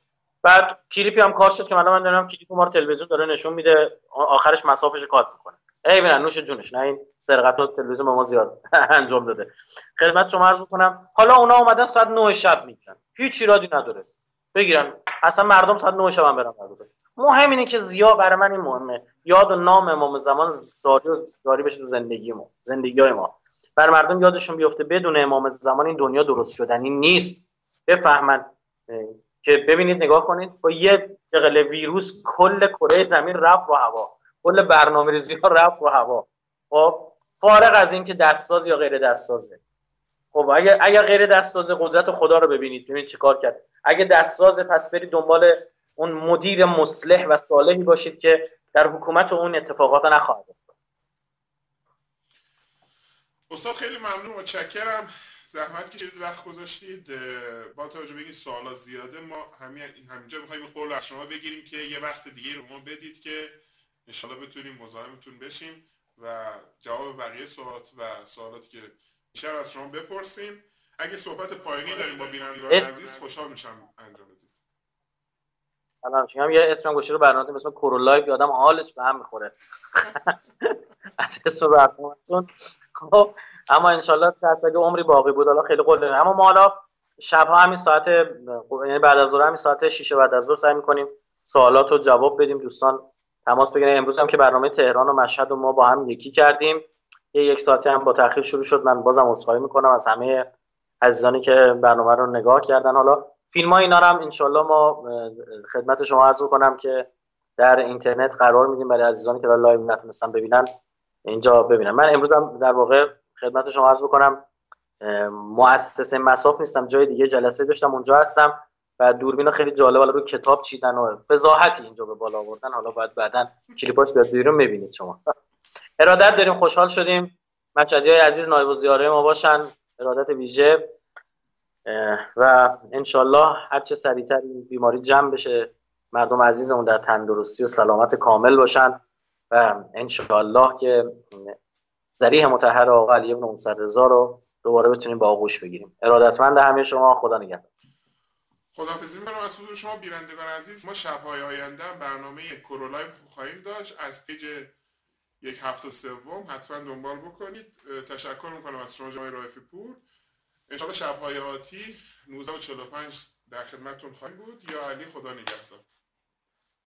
بعد کلیپی هم کار شد که من من دارم کلیپ ما رو تلویزیون داره نشون میده آخرش مسافش کات می‌کنه. ای ببین نوش جونش نه این سرقت ها تلویزیون به ما زیاد انجام داده. خدمت شما عرض می‌کنم حالا اونا اومدن ساعت 9 شب می‌گیرن. هیچ ایرادی نداره. بگیرن. اصلا مردم ساعت 9 شب هم برن مهم اینه که زیا برای من این مهمه. یاد و نام امام زمان ساری و داری بشه تو زندگی ما زندگی های ما. بر مردم یادشون بیفته بدون امام زمان این دنیا درست شدنی نیست. بفهمن. که ببینید نگاه کنید با یه قل ویروس کل کره زمین رفت رو هوا. کل برنامه ریزی ها رفت رو هوا. خب فارغ از اینکه دستساز یا غیر دستسازه. خب اگر اگر غیر دستساز قدرت خدا رو ببینید. ببینید چیکار کرد. اگه دستساز پس برید دنبال اون مدیر مصلح و صالحی باشید که در حکومت اون اتفاقات نخواهد استاد خیلی ممنون متشکرم. زحمت کشیدید وقت گذاشتید. با توجه به این سوالا زیاده ما همین همینجا می‌خوایم قول از شما بگیریم که یه وقت دیگه رو ما بدید که انشالله بتونیم مزاحمتون بشیم و جواب بقیه سوالات و سوالاتی که بیشتر از شما بپرسیم. اگه صحبت پایانی داریم با بینندگان عزیز خوشحال میشم انجام بدید. سلام هم یه اسم گوشی رو برنامه اسم لایف یادم حالش به هم می‌خوره. از اسم برنامه‌تون. خب اما انشالله چه اگه عمری باقی بود. حالا خیلی قول اما ما حالا شبها همین ساعت یعنی بعد از ظهر همین ساعت 6 بعد از ظهر سعی می‌کنیم سوالات رو جواب بدیم. دوستان تماس بگیرین امروز هم که برنامه تهران و مشهد و ما با هم یکی کردیم. یه یک ساعتی هم با تاخیر شروع شد. من بازم عذرخواهی می‌کنم از همه عزیزانی که برنامه رو نگاه کردن. حالا فیلم ها اینا رو هم انشالله ما خدمت شما عرض کنم که در اینترنت قرار میدیم برای عزیزانی که لایو نتونستن ببینن. اینجا ببینن من امروز هم در واقع خدمت شما عرض بکنم مؤسسه مصاف نیستم جای دیگه جلسه داشتم اونجا هستم و دوربین خیلی جالب حالا رو کتاب چیدن و وضاحتی اینجا به بالا آوردن. حالا باید بعدا کلیپاش بیاد بیرون می‌بینید شما. ارادت داریم خوشحال شدیم. مشهدی های عزیز نایب الزیاره ما باشن. ارادت ویژه. و انشالله هر چه سریعتر این بیماری جمع بشه مردم عزیزمون در تندرستی و سلامت کامل باشن. و انشالله که ضریح مطهر آقا علی ابن رضا رو دوباره بتونیم با آغوش بگیریم. ارادتمند همه شما خدا نگهدار. خداحافظی می‌کنم. از حضور شما بینندگان عزیز ما شبهای آینده برنامه کرولایو خواهیم داشت. از پیج یک هفت سوم حتما دنبال بکنید. تشکر می‌کنم از شما جناب رائفی پور. انشاءالله شبهای آتی 19 و 45 در خدمتتون خواهیم بود. یا علی خدا نگهدار.